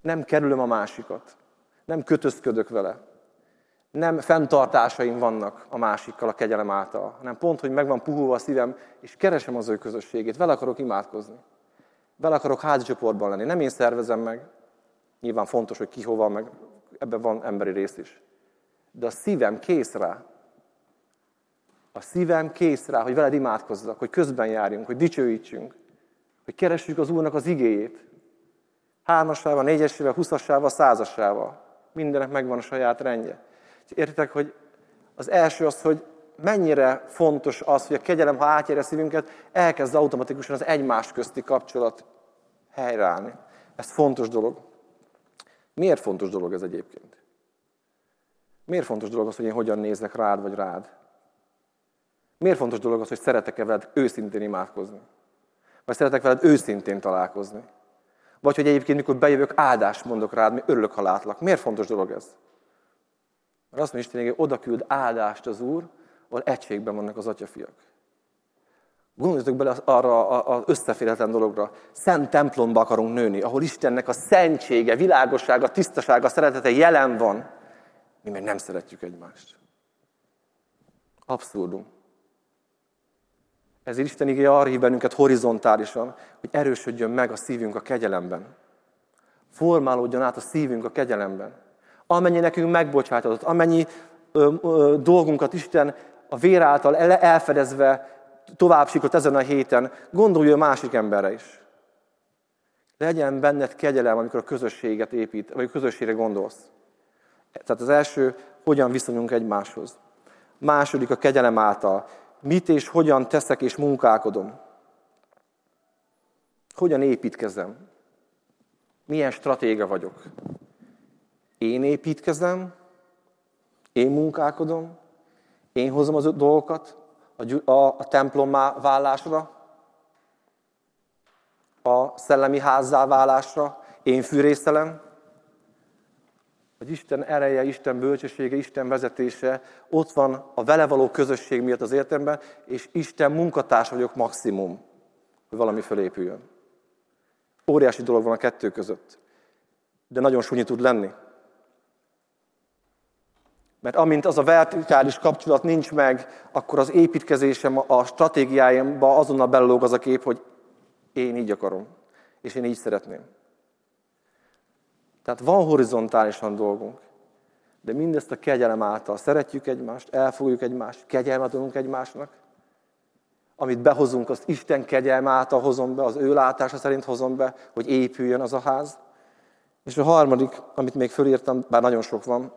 Nem kerülöm a másikat. Nem kötözködök vele. Nem fenntartásaim vannak a másikkal a kegyelem által, hanem pont, hogy megvan puhulva a szívem, és keresem az ő közösségét. Vele akarok imádkozni. Vele akarok házi csoportban lenni. Nem én szervezem meg. Nyilván fontos, hogy ki hova, meg ebben van emberi rész is. De a szívem kész rá. A szívem kész rá, hogy veled imádkozzak, hogy közben járjunk, hogy dicsőítsünk, hogy keressük az Úrnak az igéjét. Hármasával, négyesével, huszasával, százasával. Mindenek megvan a saját rendje. Értitek, hogy az első az, hogy mennyire fontos az, hogy a kegyelem, ha átjár a szívünket, elkezd automatikusan az egymás közti kapcsolat helyreállni. Ez fontos dolog. Miért fontos dolog ez egyébként? Miért fontos dolog az, hogy én hogyan nézek rád vagy rád? Miért fontos dolog az, hogy szeretek-e veled őszintén imádkozni? Vagy szeretek veled őszintén találkozni? Vagy hogy egyébként, mikor bejövök, áldást mondok rád, mi örülök, ha látlak. Miért fontos dolog ez? Mert azt mondja Isten, hogy oda küld áldást az Úr, ahol egységben vannak az atyafiak. Gondoljatok bele arra az összeférhetetlen dologra. Szent templomba akarunk nőni, ahol Istennek a szentsége, világossága, tisztasága, szeretete jelen van. Mi meg nem szeretjük egymást. Abszurdum. Ezért Isten igéje arra hív bennünket horizontálisan, hogy erősödjön meg a szívünk a kegyelemben. Formálódjon át a szívünk a kegyelemben. Amennyi nekünk megbocsátatott, amennyi ö, ö, dolgunkat Isten a vér által elfedezve tovább sikott ezen a héten, gondolj a másik emberre is. Legyen benned kegyelem, amikor a közösséget épít, vagy a közösségre gondolsz. Tehát az első, hogyan viszonyunk egymáshoz. Második a kegyelem által. Mit és hogyan teszek és munkálkodom. Hogyan építkezem. Milyen stratéga vagyok. Én építkezem, én munkálkodom, én hozom az dolgokat a, a, a templom vállásra, a szellemi házzá válásra, én fűrészelem, hogy Isten ereje, Isten bölcsessége, Isten vezetése ott van a vele való közösség miatt az értemben, és Isten munkatárs vagyok maximum, hogy valami fölépüljön. Óriási dolog van a kettő között, de nagyon súnyi tud lenni. Mert amint az a vertikális kapcsolat nincs meg, akkor az építkezésem, a stratégiáimba azonnal belelóg az a kép, hogy én így akarom, és én így szeretném. Tehát van horizontálisan dolgunk, de mindezt a kegyelem által szeretjük egymást, elfogjuk egymást, kegyelmet adunk egymásnak. Amit behozunk, azt Isten kegyelme által hozom be, az ő látása szerint hozom be, hogy épüljön az a ház. És a harmadik, amit még fölírtam, bár nagyon sok van,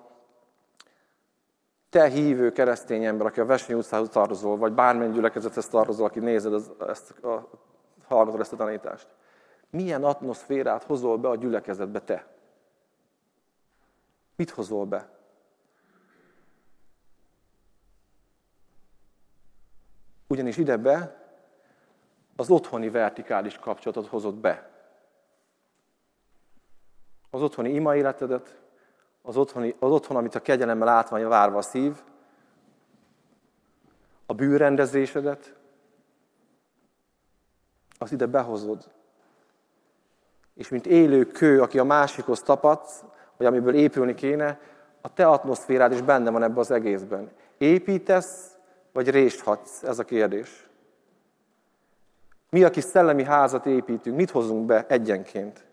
te hívő keresztény ember, aki a Vesény utcához tartozol, vagy bármilyen gyülekezethez tartozol, aki nézed az, ezt, a, hallgatod ezt a tanítást. Milyen atmoszférát hozol be a gyülekezetbe te? Mit hozol be? Ugyanis ide be az otthoni vertikális kapcsolatot hozott be. Az otthoni ima életedet, az, otthoni, az otthon, amit a kegyelemmel át van várva a szív, a bűrendezésedet, az ide behozod. És mint élő kő, aki a másikhoz tapadsz, vagy amiből épülni kéne, a te atmoszférád is benne van ebben az egészben. Építesz, vagy rést hadsz? Ez a kérdés. Mi, aki szellemi házat építünk, mit hozunk be egyenként?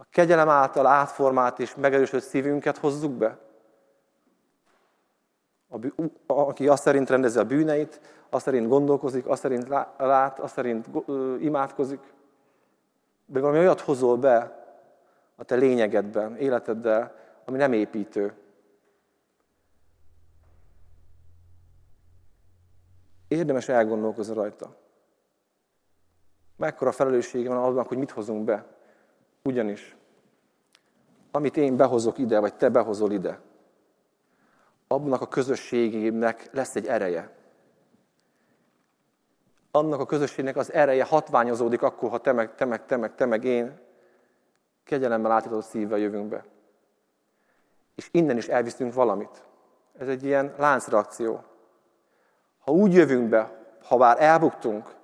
A kegyelem által átformált és megerősödött szívünket hozzuk be? A, aki azt szerint rendezi a bűneit, azt szerint gondolkozik, azt szerint lát, azt szerint imádkozik. De valami olyat hozol be a te lényegedben, életeddel, ami nem építő. Érdemes elgondolkozni rajta. Mekkora felelőssége van abban, hogy mit hozunk be. Ugyanis, amit én behozok ide, vagy te behozol ide, abban a közösségének lesz egy ereje. Annak a közösségnek az ereje hatványozódik akkor, ha te meg, te meg, te meg, te meg én kegyelemmel átadott szívvel jövünk be. És innen is elviszünk valamit. Ez egy ilyen láncreakció. Ha úgy jövünk be, ha bár elbuktunk,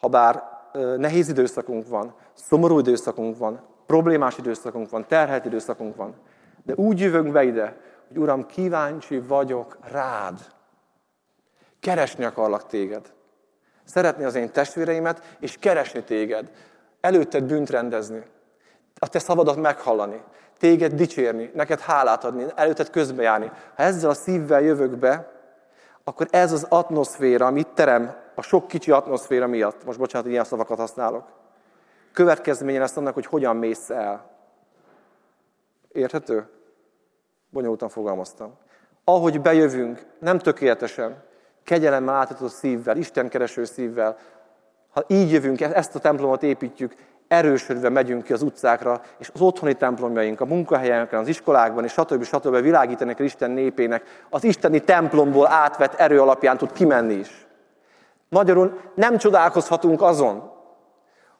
ha bár nehéz időszakunk van, szomorú időszakunk van, problémás időszakunk van, terhelt időszakunk van, de úgy jövünk be ide, hogy Uram, kíváncsi vagyok rád. Keresni akarlak téged. Szeretni az én testvéreimet, és keresni téged. Előtted bűnt rendezni. A te szavadat meghallani. Téged dicsérni, neked hálát adni, előtted közbejárni. Ha ezzel a szívvel jövök be, akkor ez az atmoszféra, amit terem, a sok kicsi atmoszféra miatt, most bocsánat, hogy ilyen szavakat használok, következménye lesz annak, hogy hogyan mész el. Érthető? Bonyolultan fogalmaztam. Ahogy bejövünk, nem tökéletesen, kegyelemmel átadott szívvel, Isten kereső szívvel, ha így jövünk, ezt a templomot építjük, erősödve megyünk ki az utcákra, és az otthoni templomjaink, a munkahelyeken, az iskolákban, és stb. stb. világítanak el Isten népének, az isteni templomból átvett erő alapján tud kimenni is. Magyarul nem csodálkozhatunk azon,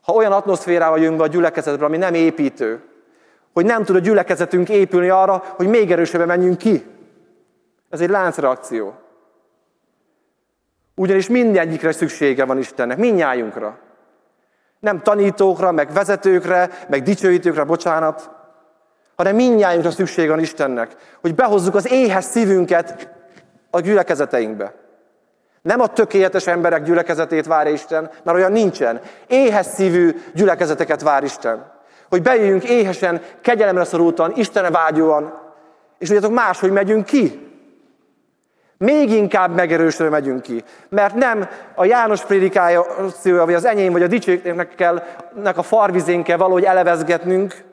ha olyan atmoszférával jön be a gyülekezetbe, ami nem építő, hogy nem tud a gyülekezetünk épülni arra, hogy még erősebben menjünk ki. Ez egy láncreakció. Ugyanis mindegyikre szüksége van Istennek, mindnyájunkra. Nem tanítókra, meg vezetőkre, meg dicsőítőkre, bocsánat, hanem mindnyájunkra szükség van Istennek, hogy behozzuk az éhes szívünket a gyülekezeteinkbe. Nem a tökéletes emberek gyülekezetét vár Isten, mert olyan nincsen. Éhes szívű gyülekezeteket vár Isten. Hogy bejöjjünk éhesen, kegyelemre szorultan, Istenre vágyóan, és tudjátok, máshogy megyünk ki. Még inkább megerősödve megyünk ki. Mert nem a János prédikája, vagy az enyém, vagy a dicsőknek kell, nek a farvizén kell valahogy elevezgetnünk,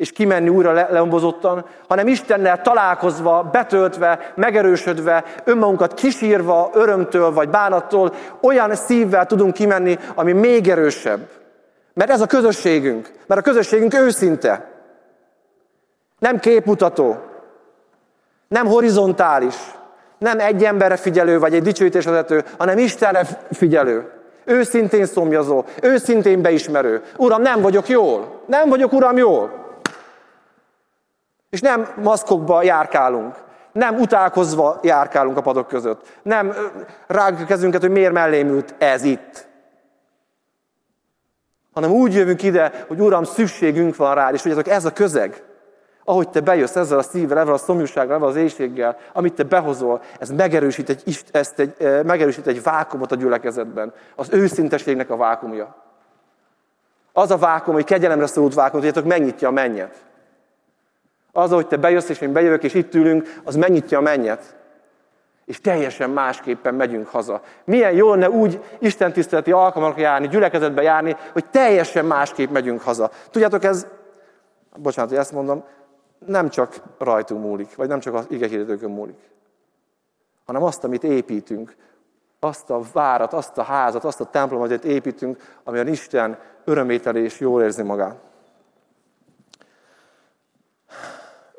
és kimenni újra le- leombozottan, hanem Istennel találkozva, betöltve, megerősödve, önmagunkat kisírva, örömtől vagy bánattól, olyan szívvel tudunk kimenni, ami még erősebb. Mert ez a közösségünk. Mert a közösségünk őszinte. Nem képmutató. Nem horizontális. Nem egy emberre figyelő, vagy egy dicsőítésvezető, hanem Istenre figyelő. Őszintén szomjazó, őszintén beismerő. Uram, nem vagyok jól. Nem vagyok, Uram, jól. És nem maszkokba járkálunk. Nem utálkozva járkálunk a padok között. Nem rágjuk kezünket, hogy miért mellém ült ez itt. Hanem úgy jövünk ide, hogy Uram, szükségünk van rád, és tudjátok, ez a közeg, ahogy te bejössz ezzel a szívvel, ezzel a szomjúsággal, ezzel az éjséggel, amit te behozol, ez megerősít egy, ezt egy, megerősít egy vákumot a gyülekezetben. Az őszinteségnek a vákumja. Az a vákum, hogy kegyelemre szólult vákum, tudjátok, megnyitja a mennyet. Az, hogy te bejössz, és én bejövök, és itt ülünk, az megnyitja a mennyet. És teljesen másképpen megyünk haza. Milyen jó lenne úgy Isten tiszteleti alkalmakra járni, gyülekezetbe járni, hogy teljesen másképp megyünk haza. Tudjátok, ez, bocsánat, hogy ezt mondom, nem csak rajtunk múlik, vagy nem csak az igehirdetőkön múlik, hanem azt, amit építünk, azt a várat, azt a házat, azt a templomot, amit építünk, amiben Isten örömételi és jól érzi magát.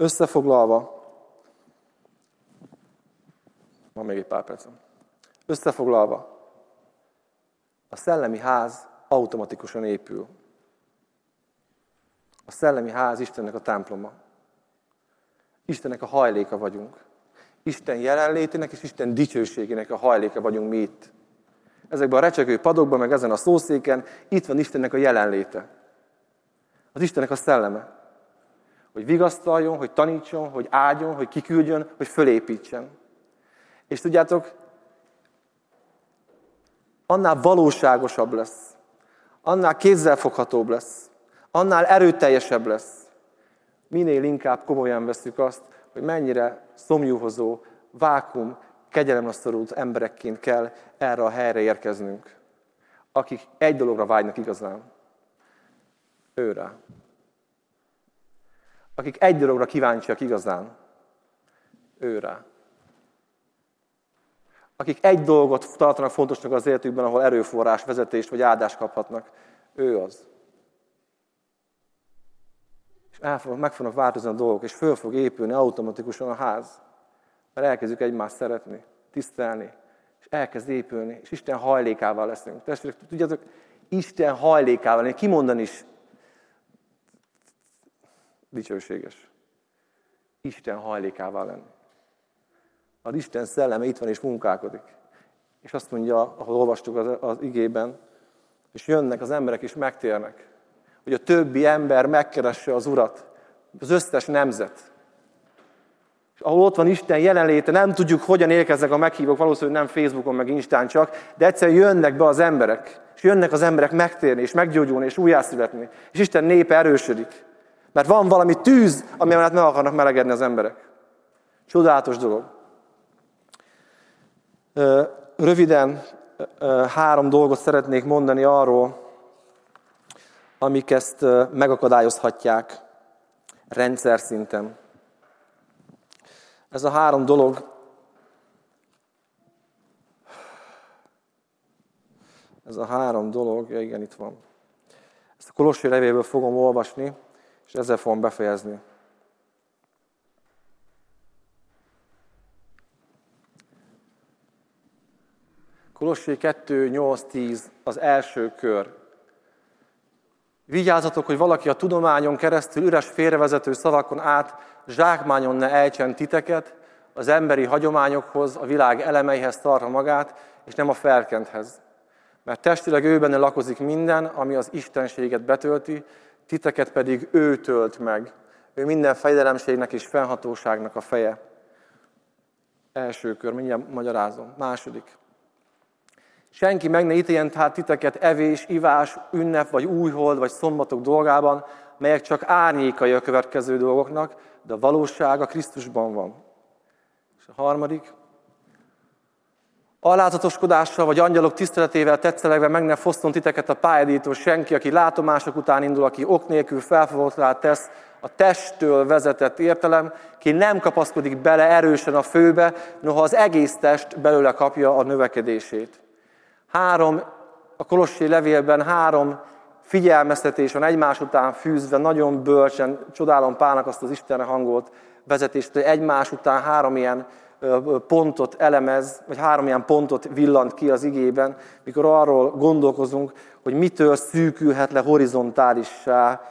Összefoglalva, van még egy pár percem. Összefoglalva, a szellemi ház automatikusan épül. A szellemi ház Istennek a temploma. Istennek a hajléka vagyunk. Isten jelenlétének és Isten dicsőségének a hajléka vagyunk mi itt. Ezekben a recsegő padokban, meg ezen a szószéken, itt van Istennek a jelenléte. Az Istennek a szelleme. Hogy vigasztaljon, hogy tanítson, hogy áldjon, hogy kiküldjön, hogy fölépítsen. És tudjátok, annál valóságosabb lesz, annál kézzelfoghatóbb lesz, annál erőteljesebb lesz, minél inkább komolyan veszük azt, hogy mennyire szomjúhozó, vákum, kegyelemre emberekként kell erre a helyre érkeznünk, akik egy dologra vágynak igazán. Őre. Akik egy dologra kíváncsiak igazán. Őre. Akik egy dolgot tartanak fontosnak az életükben, ahol erőforrás, vezetést vagy áldást kaphatnak. Ő az el fog, meg fognak változni a dolgok, és föl fog épülni automatikusan a ház. Mert elkezdjük egymást szeretni, tisztelni, és elkezd épülni, és Isten hajlékával leszünk. Testvérek, tudjátok, Isten hajlékával, én kimondani is dicsőséges. Isten hajlékával lenni. Az Isten szelleme itt van és munkálkodik. És azt mondja, ahol olvastuk az, az igében, és jönnek az emberek és megtérnek hogy a többi ember megkeresse az Urat, az összes nemzet. És ahol ott van Isten jelenléte, nem tudjuk, hogyan érkeznek a meghívók, valószínűleg nem Facebookon, meg Instán csak, de egyszerűen jönnek be az emberek, és jönnek az emberek megtérni, és meggyógyulni, és újjászületni. És Isten népe erősödik. Mert van valami tűz, ami mellett meg akarnak melegedni az emberek. Csodálatos dolog. Röviden három dolgot szeretnék mondani arról, amik ezt megakadályozhatják rendszer szinten. Ez a három dolog ez a három dolog, ja igen, itt van. Ezt a Kolossi levélből fogom olvasni, és ezzel fogom befejezni. Kolossi 2, 8, 10 az első kör. Vigyázzatok, hogy valaki a tudományon keresztül üres félrevezető szavakon át zsákmányon ne ejtsen titeket, az emberi hagyományokhoz, a világ elemeihez tartva magát, és nem a felkenthez. Mert testileg ő lakozik minden, ami az istenséget betölti, titeket pedig ő tölt meg. Ő minden fejdelemségnek és fennhatóságnak a feje. Első kör, mindjárt magyarázom. Második. Senki meg ne ítéljen tehát titeket evés, ivás, ünnep, vagy újhold, vagy szombatok dolgában, melyek csak árnyékai a következő dolgoknak, de a valóság a Krisztusban van. És a harmadik, Alázatoskodással vagy angyalok tiszteletével tetszelegve meg ne foszton titeket a pályadító senki, aki látomások után indul, aki ok nélkül felfogotlát tesz, a testtől vezetett értelem, ki nem kapaszkodik bele erősen a főbe, noha az egész test belőle kapja a növekedését. Három, a Kolossi levélben három figyelmeztetés van egymás után fűzve, nagyon bölcsen, csodálom Pálnak azt az Istenre hangolt vezetést, hogy egymás után három ilyen pontot elemez, vagy három ilyen pontot villant ki az igében, mikor arról gondolkozunk, hogy mitől szűkülhet le horizontálissá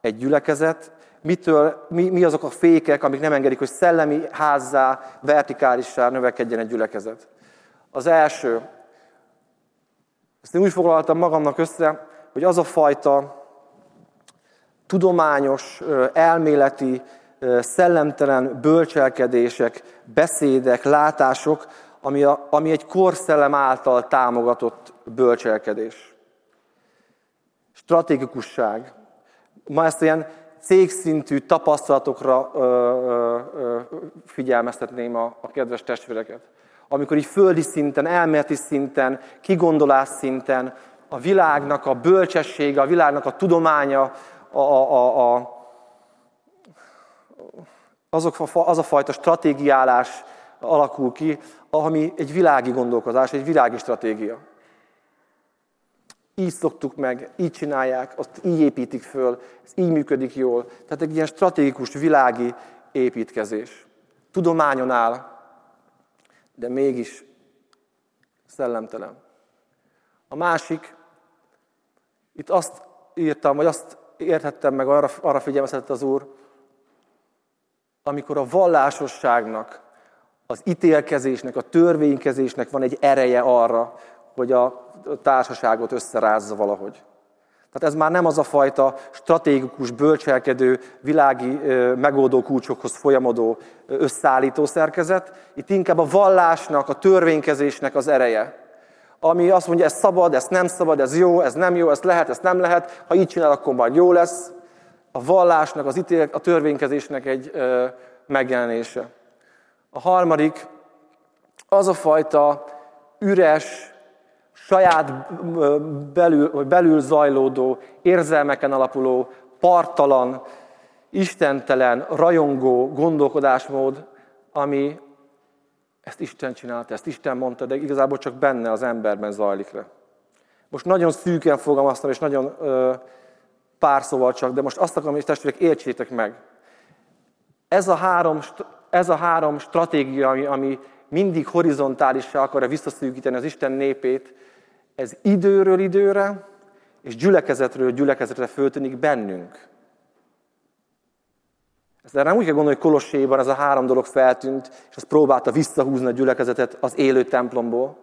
egy gyülekezet, mitől, mi, mi azok a fékek, amik nem engedik, hogy szellemi házzá, vertikálissá növekedjen egy gyülekezet. Az első, ezt én úgy foglaltam magamnak össze, hogy az a fajta tudományos, elméleti, szellemtelen bölcselkedések, beszédek, látások, ami, a, ami egy korszellem által támogatott bölcselkedés. Stratégikusság. Ma ezt ilyen cégszintű tapasztalatokra ö, ö, ö, figyelmeztetném a, a kedves testvéreket. Amikor így földi szinten, elméleti szinten, kigondolás szinten a világnak a bölcsessége, a világnak a tudománya, a, a, a, azok, az a fajta stratégiálás alakul ki, ami egy világi gondolkozás, egy világi stratégia. Így szoktuk meg, így csinálják, azt így építik föl, ez így működik jól. Tehát egy ilyen stratégikus, világi építkezés. Tudományon áll, de mégis szellemtelen. A másik, itt azt írtam, vagy azt értettem meg, arra, arra figyelmeztetett az Úr, amikor a vallásosságnak, az ítélkezésnek, a törvénykezésnek van egy ereje arra, hogy a társaságot összerázza valahogy. Tehát ez már nem az a fajta stratégikus, bölcselkedő, világi megoldó kulcsokhoz folyamodó összeállító szerkezet. Itt inkább a vallásnak, a törvénykezésnek az ereje. Ami azt mondja, ez szabad, ez nem szabad, ez jó, ez nem jó, ez lehet, ez nem lehet. Ha így csinál, akkor majd jó lesz. A vallásnak, az ítél, a törvénykezésnek egy megjelenése. A harmadik, az a fajta üres, saját belül, belül zajlódó, érzelmeken alapuló, partalan, istentelen, rajongó gondolkodásmód, ami ezt Isten csinálta, ezt Isten mondta, de igazából csak benne az emberben zajlik le. Most nagyon szűken fogalmaztam, és nagyon ö, pár szóval csak, de most azt akarom, hogy testvérek, értsétek meg. Ez a három, ez a három stratégia, ami, ami mindig horizontálisra akarja visszaszűkíteni az Isten népét, ez időről időre és gyülekezetről gyülekezetre föltűnik bennünk. Ezt nem úgy kell gondolni, hogy Kolosséban ez a három dolog feltűnt, és az próbálta visszahúzni a gyülekezetet az élő templomból.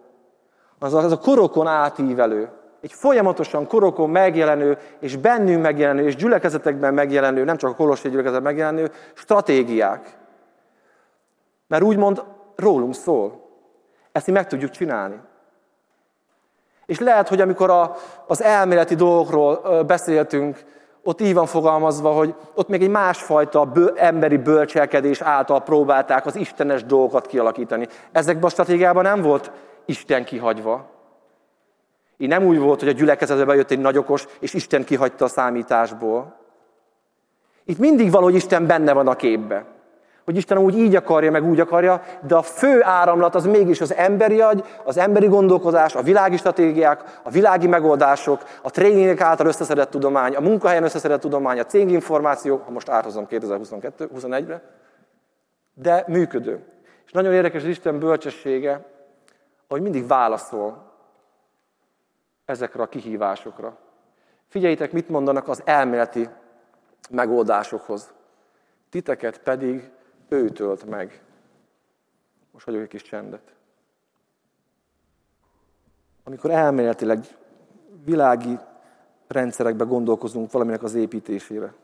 Az az a korokon átívelő, egy folyamatosan korokon megjelenő, és bennünk megjelenő, és gyülekezetekben megjelenő, nem csak a Kolossi gyülekezet megjelenő stratégiák. Mert úgymond rólunk szól. Ezt mi meg tudjuk csinálni. És lehet, hogy amikor a, az elméleti dolgokról beszéltünk, ott így van fogalmazva, hogy ott még egy másfajta bő, emberi bölcselkedés által próbálták az istenes dolgokat kialakítani. Ezekben a stratégiában nem volt Isten kihagyva. Így nem úgy volt, hogy a gyülekezetbe bejött egy nagyokos, és Isten kihagyta a számításból. Itt mindig valahogy Isten benne van a képbe hogy Isten úgy így akarja, meg úgy akarja, de a fő áramlat az mégis az emberi agy, az emberi gondolkozás, a világi stratégiák, a világi megoldások, a tréningek által összeszedett tudomány, a munkahelyen összeszedett tudomány, a céginformáció, ha most áthozom 2022-21-re, de működő. És nagyon érdekes az Isten bölcsessége, hogy mindig válaszol ezekre a kihívásokra. Figyeljétek, mit mondanak az elméleti megoldásokhoz. Titeket pedig ő tölt meg. Most hagyok egy kis csendet. Amikor elméletileg világi rendszerekbe gondolkozunk valaminek az építésére,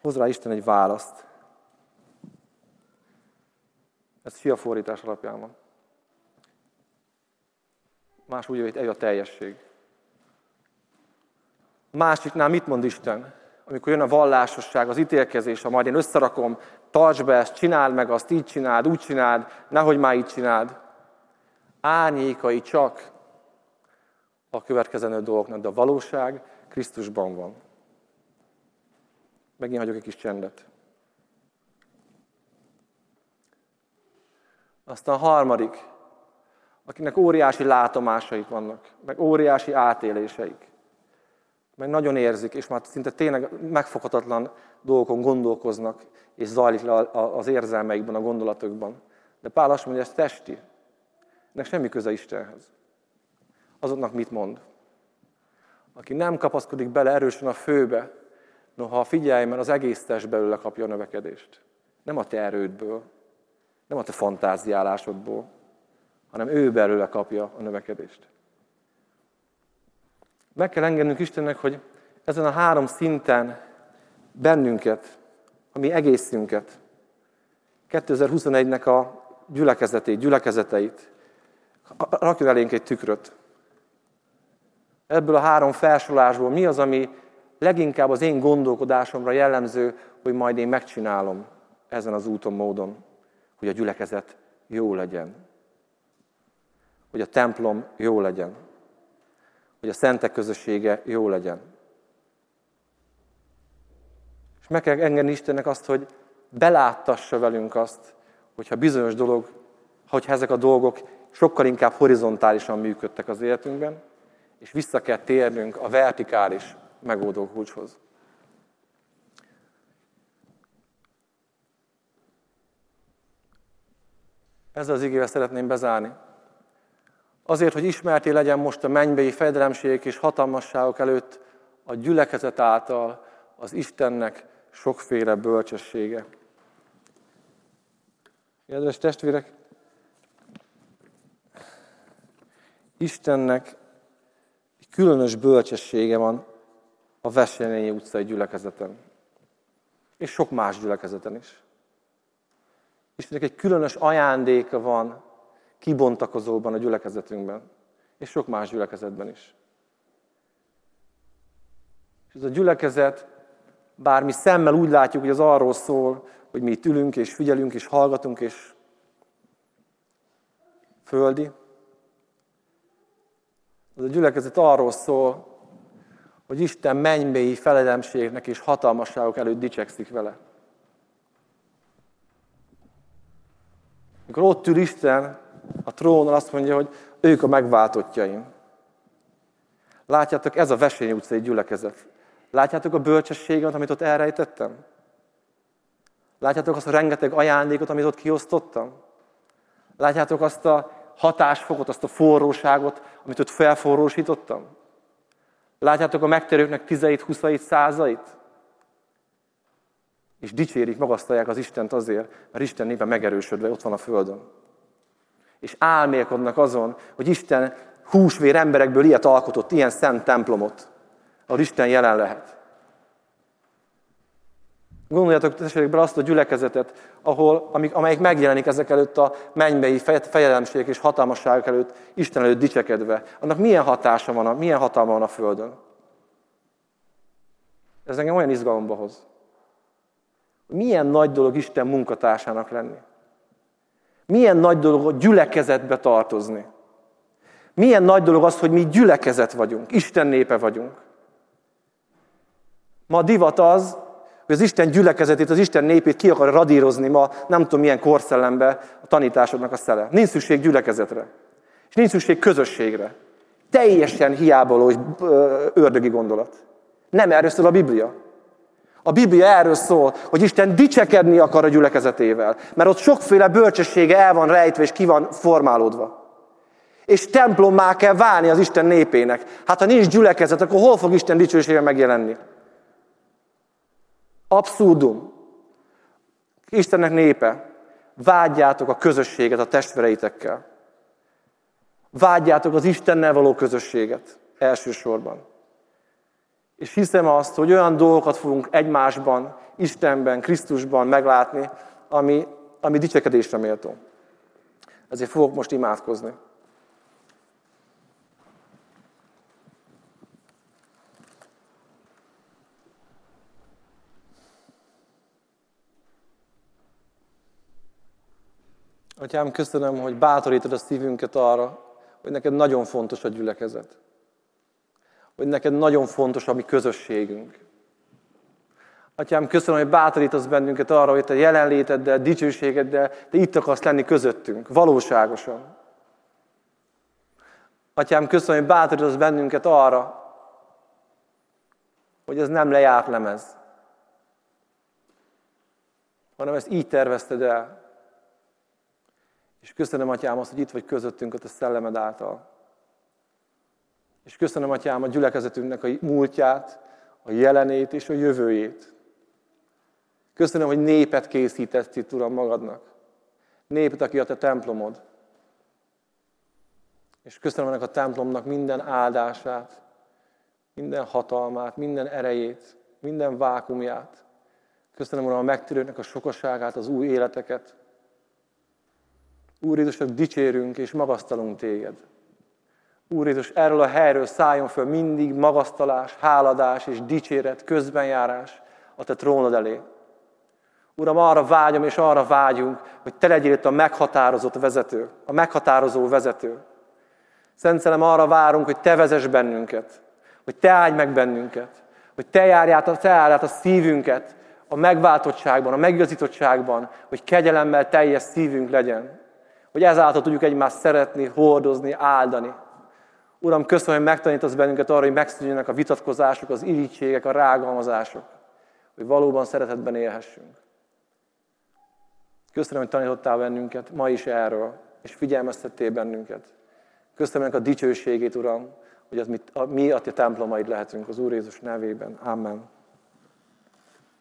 hoz rá Isten egy választ. Ez fordítás alapján van. Más úgy, hogy egy a teljesség. Másiknál mit mond Isten? Amikor jön a vallásosság, az ítélkezés, ha majd én összerakom, tartsd be ezt, csináld meg azt, így csináld, úgy csináld, nehogy már így csináld. Árnyékai csak a következő dolgoknak, de a valóság Krisztusban van. Megint hagyok egy kis csendet. Aztán a harmadik, akinek óriási látomásaik vannak, meg óriási átéléseik, meg nagyon érzik, és már szinte tényleg megfoghatatlan dolgokon gondolkoznak, és zajlik le az érzelmeikben, a gondolatokban. De Pál azt mondja, ez testi. Ennek semmi köze Istenhez. Azoknak mit mond? Aki nem kapaszkodik bele erősen a főbe, noha figyelj, mert az egész test belőle kapja a növekedést. Nem a te erődből, nem a te fantáziálásodból, hanem ő belőle kapja a növekedést. Meg kell engednünk Istennek, hogy ezen a három szinten bennünket, a mi egészünket, 2021-nek a gyülekezetét, gyülekezeteit, rakjon elénk egy tükröt. Ebből a három felsorolásból mi az, ami leginkább az én gondolkodásomra jellemző, hogy majd én megcsinálom ezen az úton, módon, hogy a gyülekezet jó legyen. Hogy a templom jó legyen. Hogy a szentek közössége jó legyen. És meg kell engedni Istennek azt, hogy beláttassa velünk azt, hogyha bizonyos dolog, hogyha ezek a dolgok sokkal inkább horizontálisan működtek az életünkben, és vissza kell térnünk a vertikális megoldó kulcshoz. Ezzel az igével szeretném bezárni. Azért, hogy ismerté legyen most a mennybei fejedelemségek és hatalmasságok előtt a gyülekezet által az Istennek sokféle bölcsessége. Kedves testvérek, Istennek egy különös bölcsessége van a Veselényi utcai gyülekezeten. És sok más gyülekezeten is. Istennek egy különös ajándéka van kibontakozóban a gyülekezetünkben. És sok más gyülekezetben is. És ez a gyülekezet, bár mi szemmel úgy látjuk, hogy az arról szól, hogy mi itt ülünk, és figyelünk, és hallgatunk, és földi. Az a gyülekezet arról szól, hogy Isten mennybéi feledemségnek és hatalmasságok előtt dicsekszik vele. Amikor ott ül Isten a trónon, azt mondja, hogy ők a megváltottjaim. Látjátok, ez a Vesény utcai gyülekezet. Látjátok a bölcsességet, amit ott elrejtettem? Látjátok azt a rengeteg ajándékot, amit ott kiosztottam? Látjátok azt a hatásfokot, azt a forróságot, amit ott felforrósítottam? Látjátok a megterőknek tizeit, huszait, százait? És dicsérik, magasztalják az Istent azért, mert Isten népe megerősödve ott van a Földön. És álmélkodnak azon, hogy Isten húsvér emberekből ilyet alkotott, ilyen szent templomot, ahol Isten jelen lehet. Gondoljatok testvérek bele azt a gyülekezetet, ahol, amik, amelyik megjelenik ezek előtt a mennybei fejedelemségek és hatalmasságok előtt, Isten előtt dicsekedve. Annak milyen hatása van, milyen hatalma van a Földön? Ez engem olyan izgalomba hoz. Milyen nagy dolog Isten munkatársának lenni. Milyen nagy dolog a gyülekezetbe tartozni. Milyen nagy dolog az, hogy mi gyülekezet vagyunk, Isten népe vagyunk. Ma divat az, hogy az Isten gyülekezetét, az Isten népét ki akar radírozni ma, nem tudom milyen korszellembe a tanításodnak a szele. Nincs szükség gyülekezetre. És nincs szükség közösségre. Teljesen hiábaló és ördögi gondolat. Nem erről szól a Biblia. A Biblia erről szól, hogy Isten dicsekedni akar a gyülekezetével, mert ott sokféle bölcsessége el van rejtve és ki van formálódva. És templommá kell válni az Isten népének. Hát ha nincs gyülekezet, akkor hol fog Isten dicsősége megjelenni? Abszurdum. Istennek népe, vágyjátok a közösséget a testvereitekkel. Vágyjátok az Istennel való közösséget elsősorban. És hiszem azt, hogy olyan dolgokat fogunk egymásban, Istenben, Krisztusban meglátni, ami, ami dicsekedésre méltó. Ezért fogok most imádkozni. Atyám, köszönöm, hogy bátorítod a szívünket arra, hogy neked nagyon fontos a gyülekezet. Hogy neked nagyon fontos a mi közösségünk. Atyám, köszönöm, hogy bátorítasz bennünket arra, hogy te jelenléteddel, dicsőségeddel, te itt akarsz lenni közöttünk, valóságosan. Atyám, köszönöm, hogy bátorítasz bennünket arra, hogy ez nem lejárt lemez, hanem ezt így tervezted el. És köszönöm, Atyám, azt, hogy itt vagy közöttünk a szellemed által. És köszönöm, Atyám, a gyülekezetünknek a múltját, a jelenét és a jövőjét. Köszönöm, hogy népet készítesz itt, Uram, magadnak. Népet, aki a te templomod. És köszönöm ennek a templomnak minden áldását, minden hatalmát, minden erejét, minden vákumját. Köszönöm, Uram, a megtérőknek a sokaságát, az új életeket. Úr Jézus, dicsérünk és magasztalunk téged. Úr Jézus, erről a helyről szálljon föl mindig magasztalás, háladás és dicséret, közbenjárás a te trónod elé. Uram, arra vágyom és arra vágyunk, hogy te legyél itt a meghatározott vezető, a meghatározó vezető. Szent Szellem, arra várunk, hogy te vezess bennünket, hogy te áldj meg bennünket, hogy te járját, te járját a szívünket a megváltottságban, a megigazítottságban, hogy kegyelemmel teljes szívünk legyen, hogy ezáltal tudjuk egymást szeretni, hordozni, áldani. Uram, köszönöm, hogy megtanítasz bennünket arra, hogy megszűnjenek a vitatkozások, az irítségek, a rágalmazások, hogy valóban szeretetben élhessünk. Köszönöm, hogy tanítottál bennünket ma is erről, és figyelmeztettél bennünket. Köszönöm a dicsőségét, Uram, hogy az mi, a, mi a te templomaid lehetünk az Úr Jézus nevében. Amen.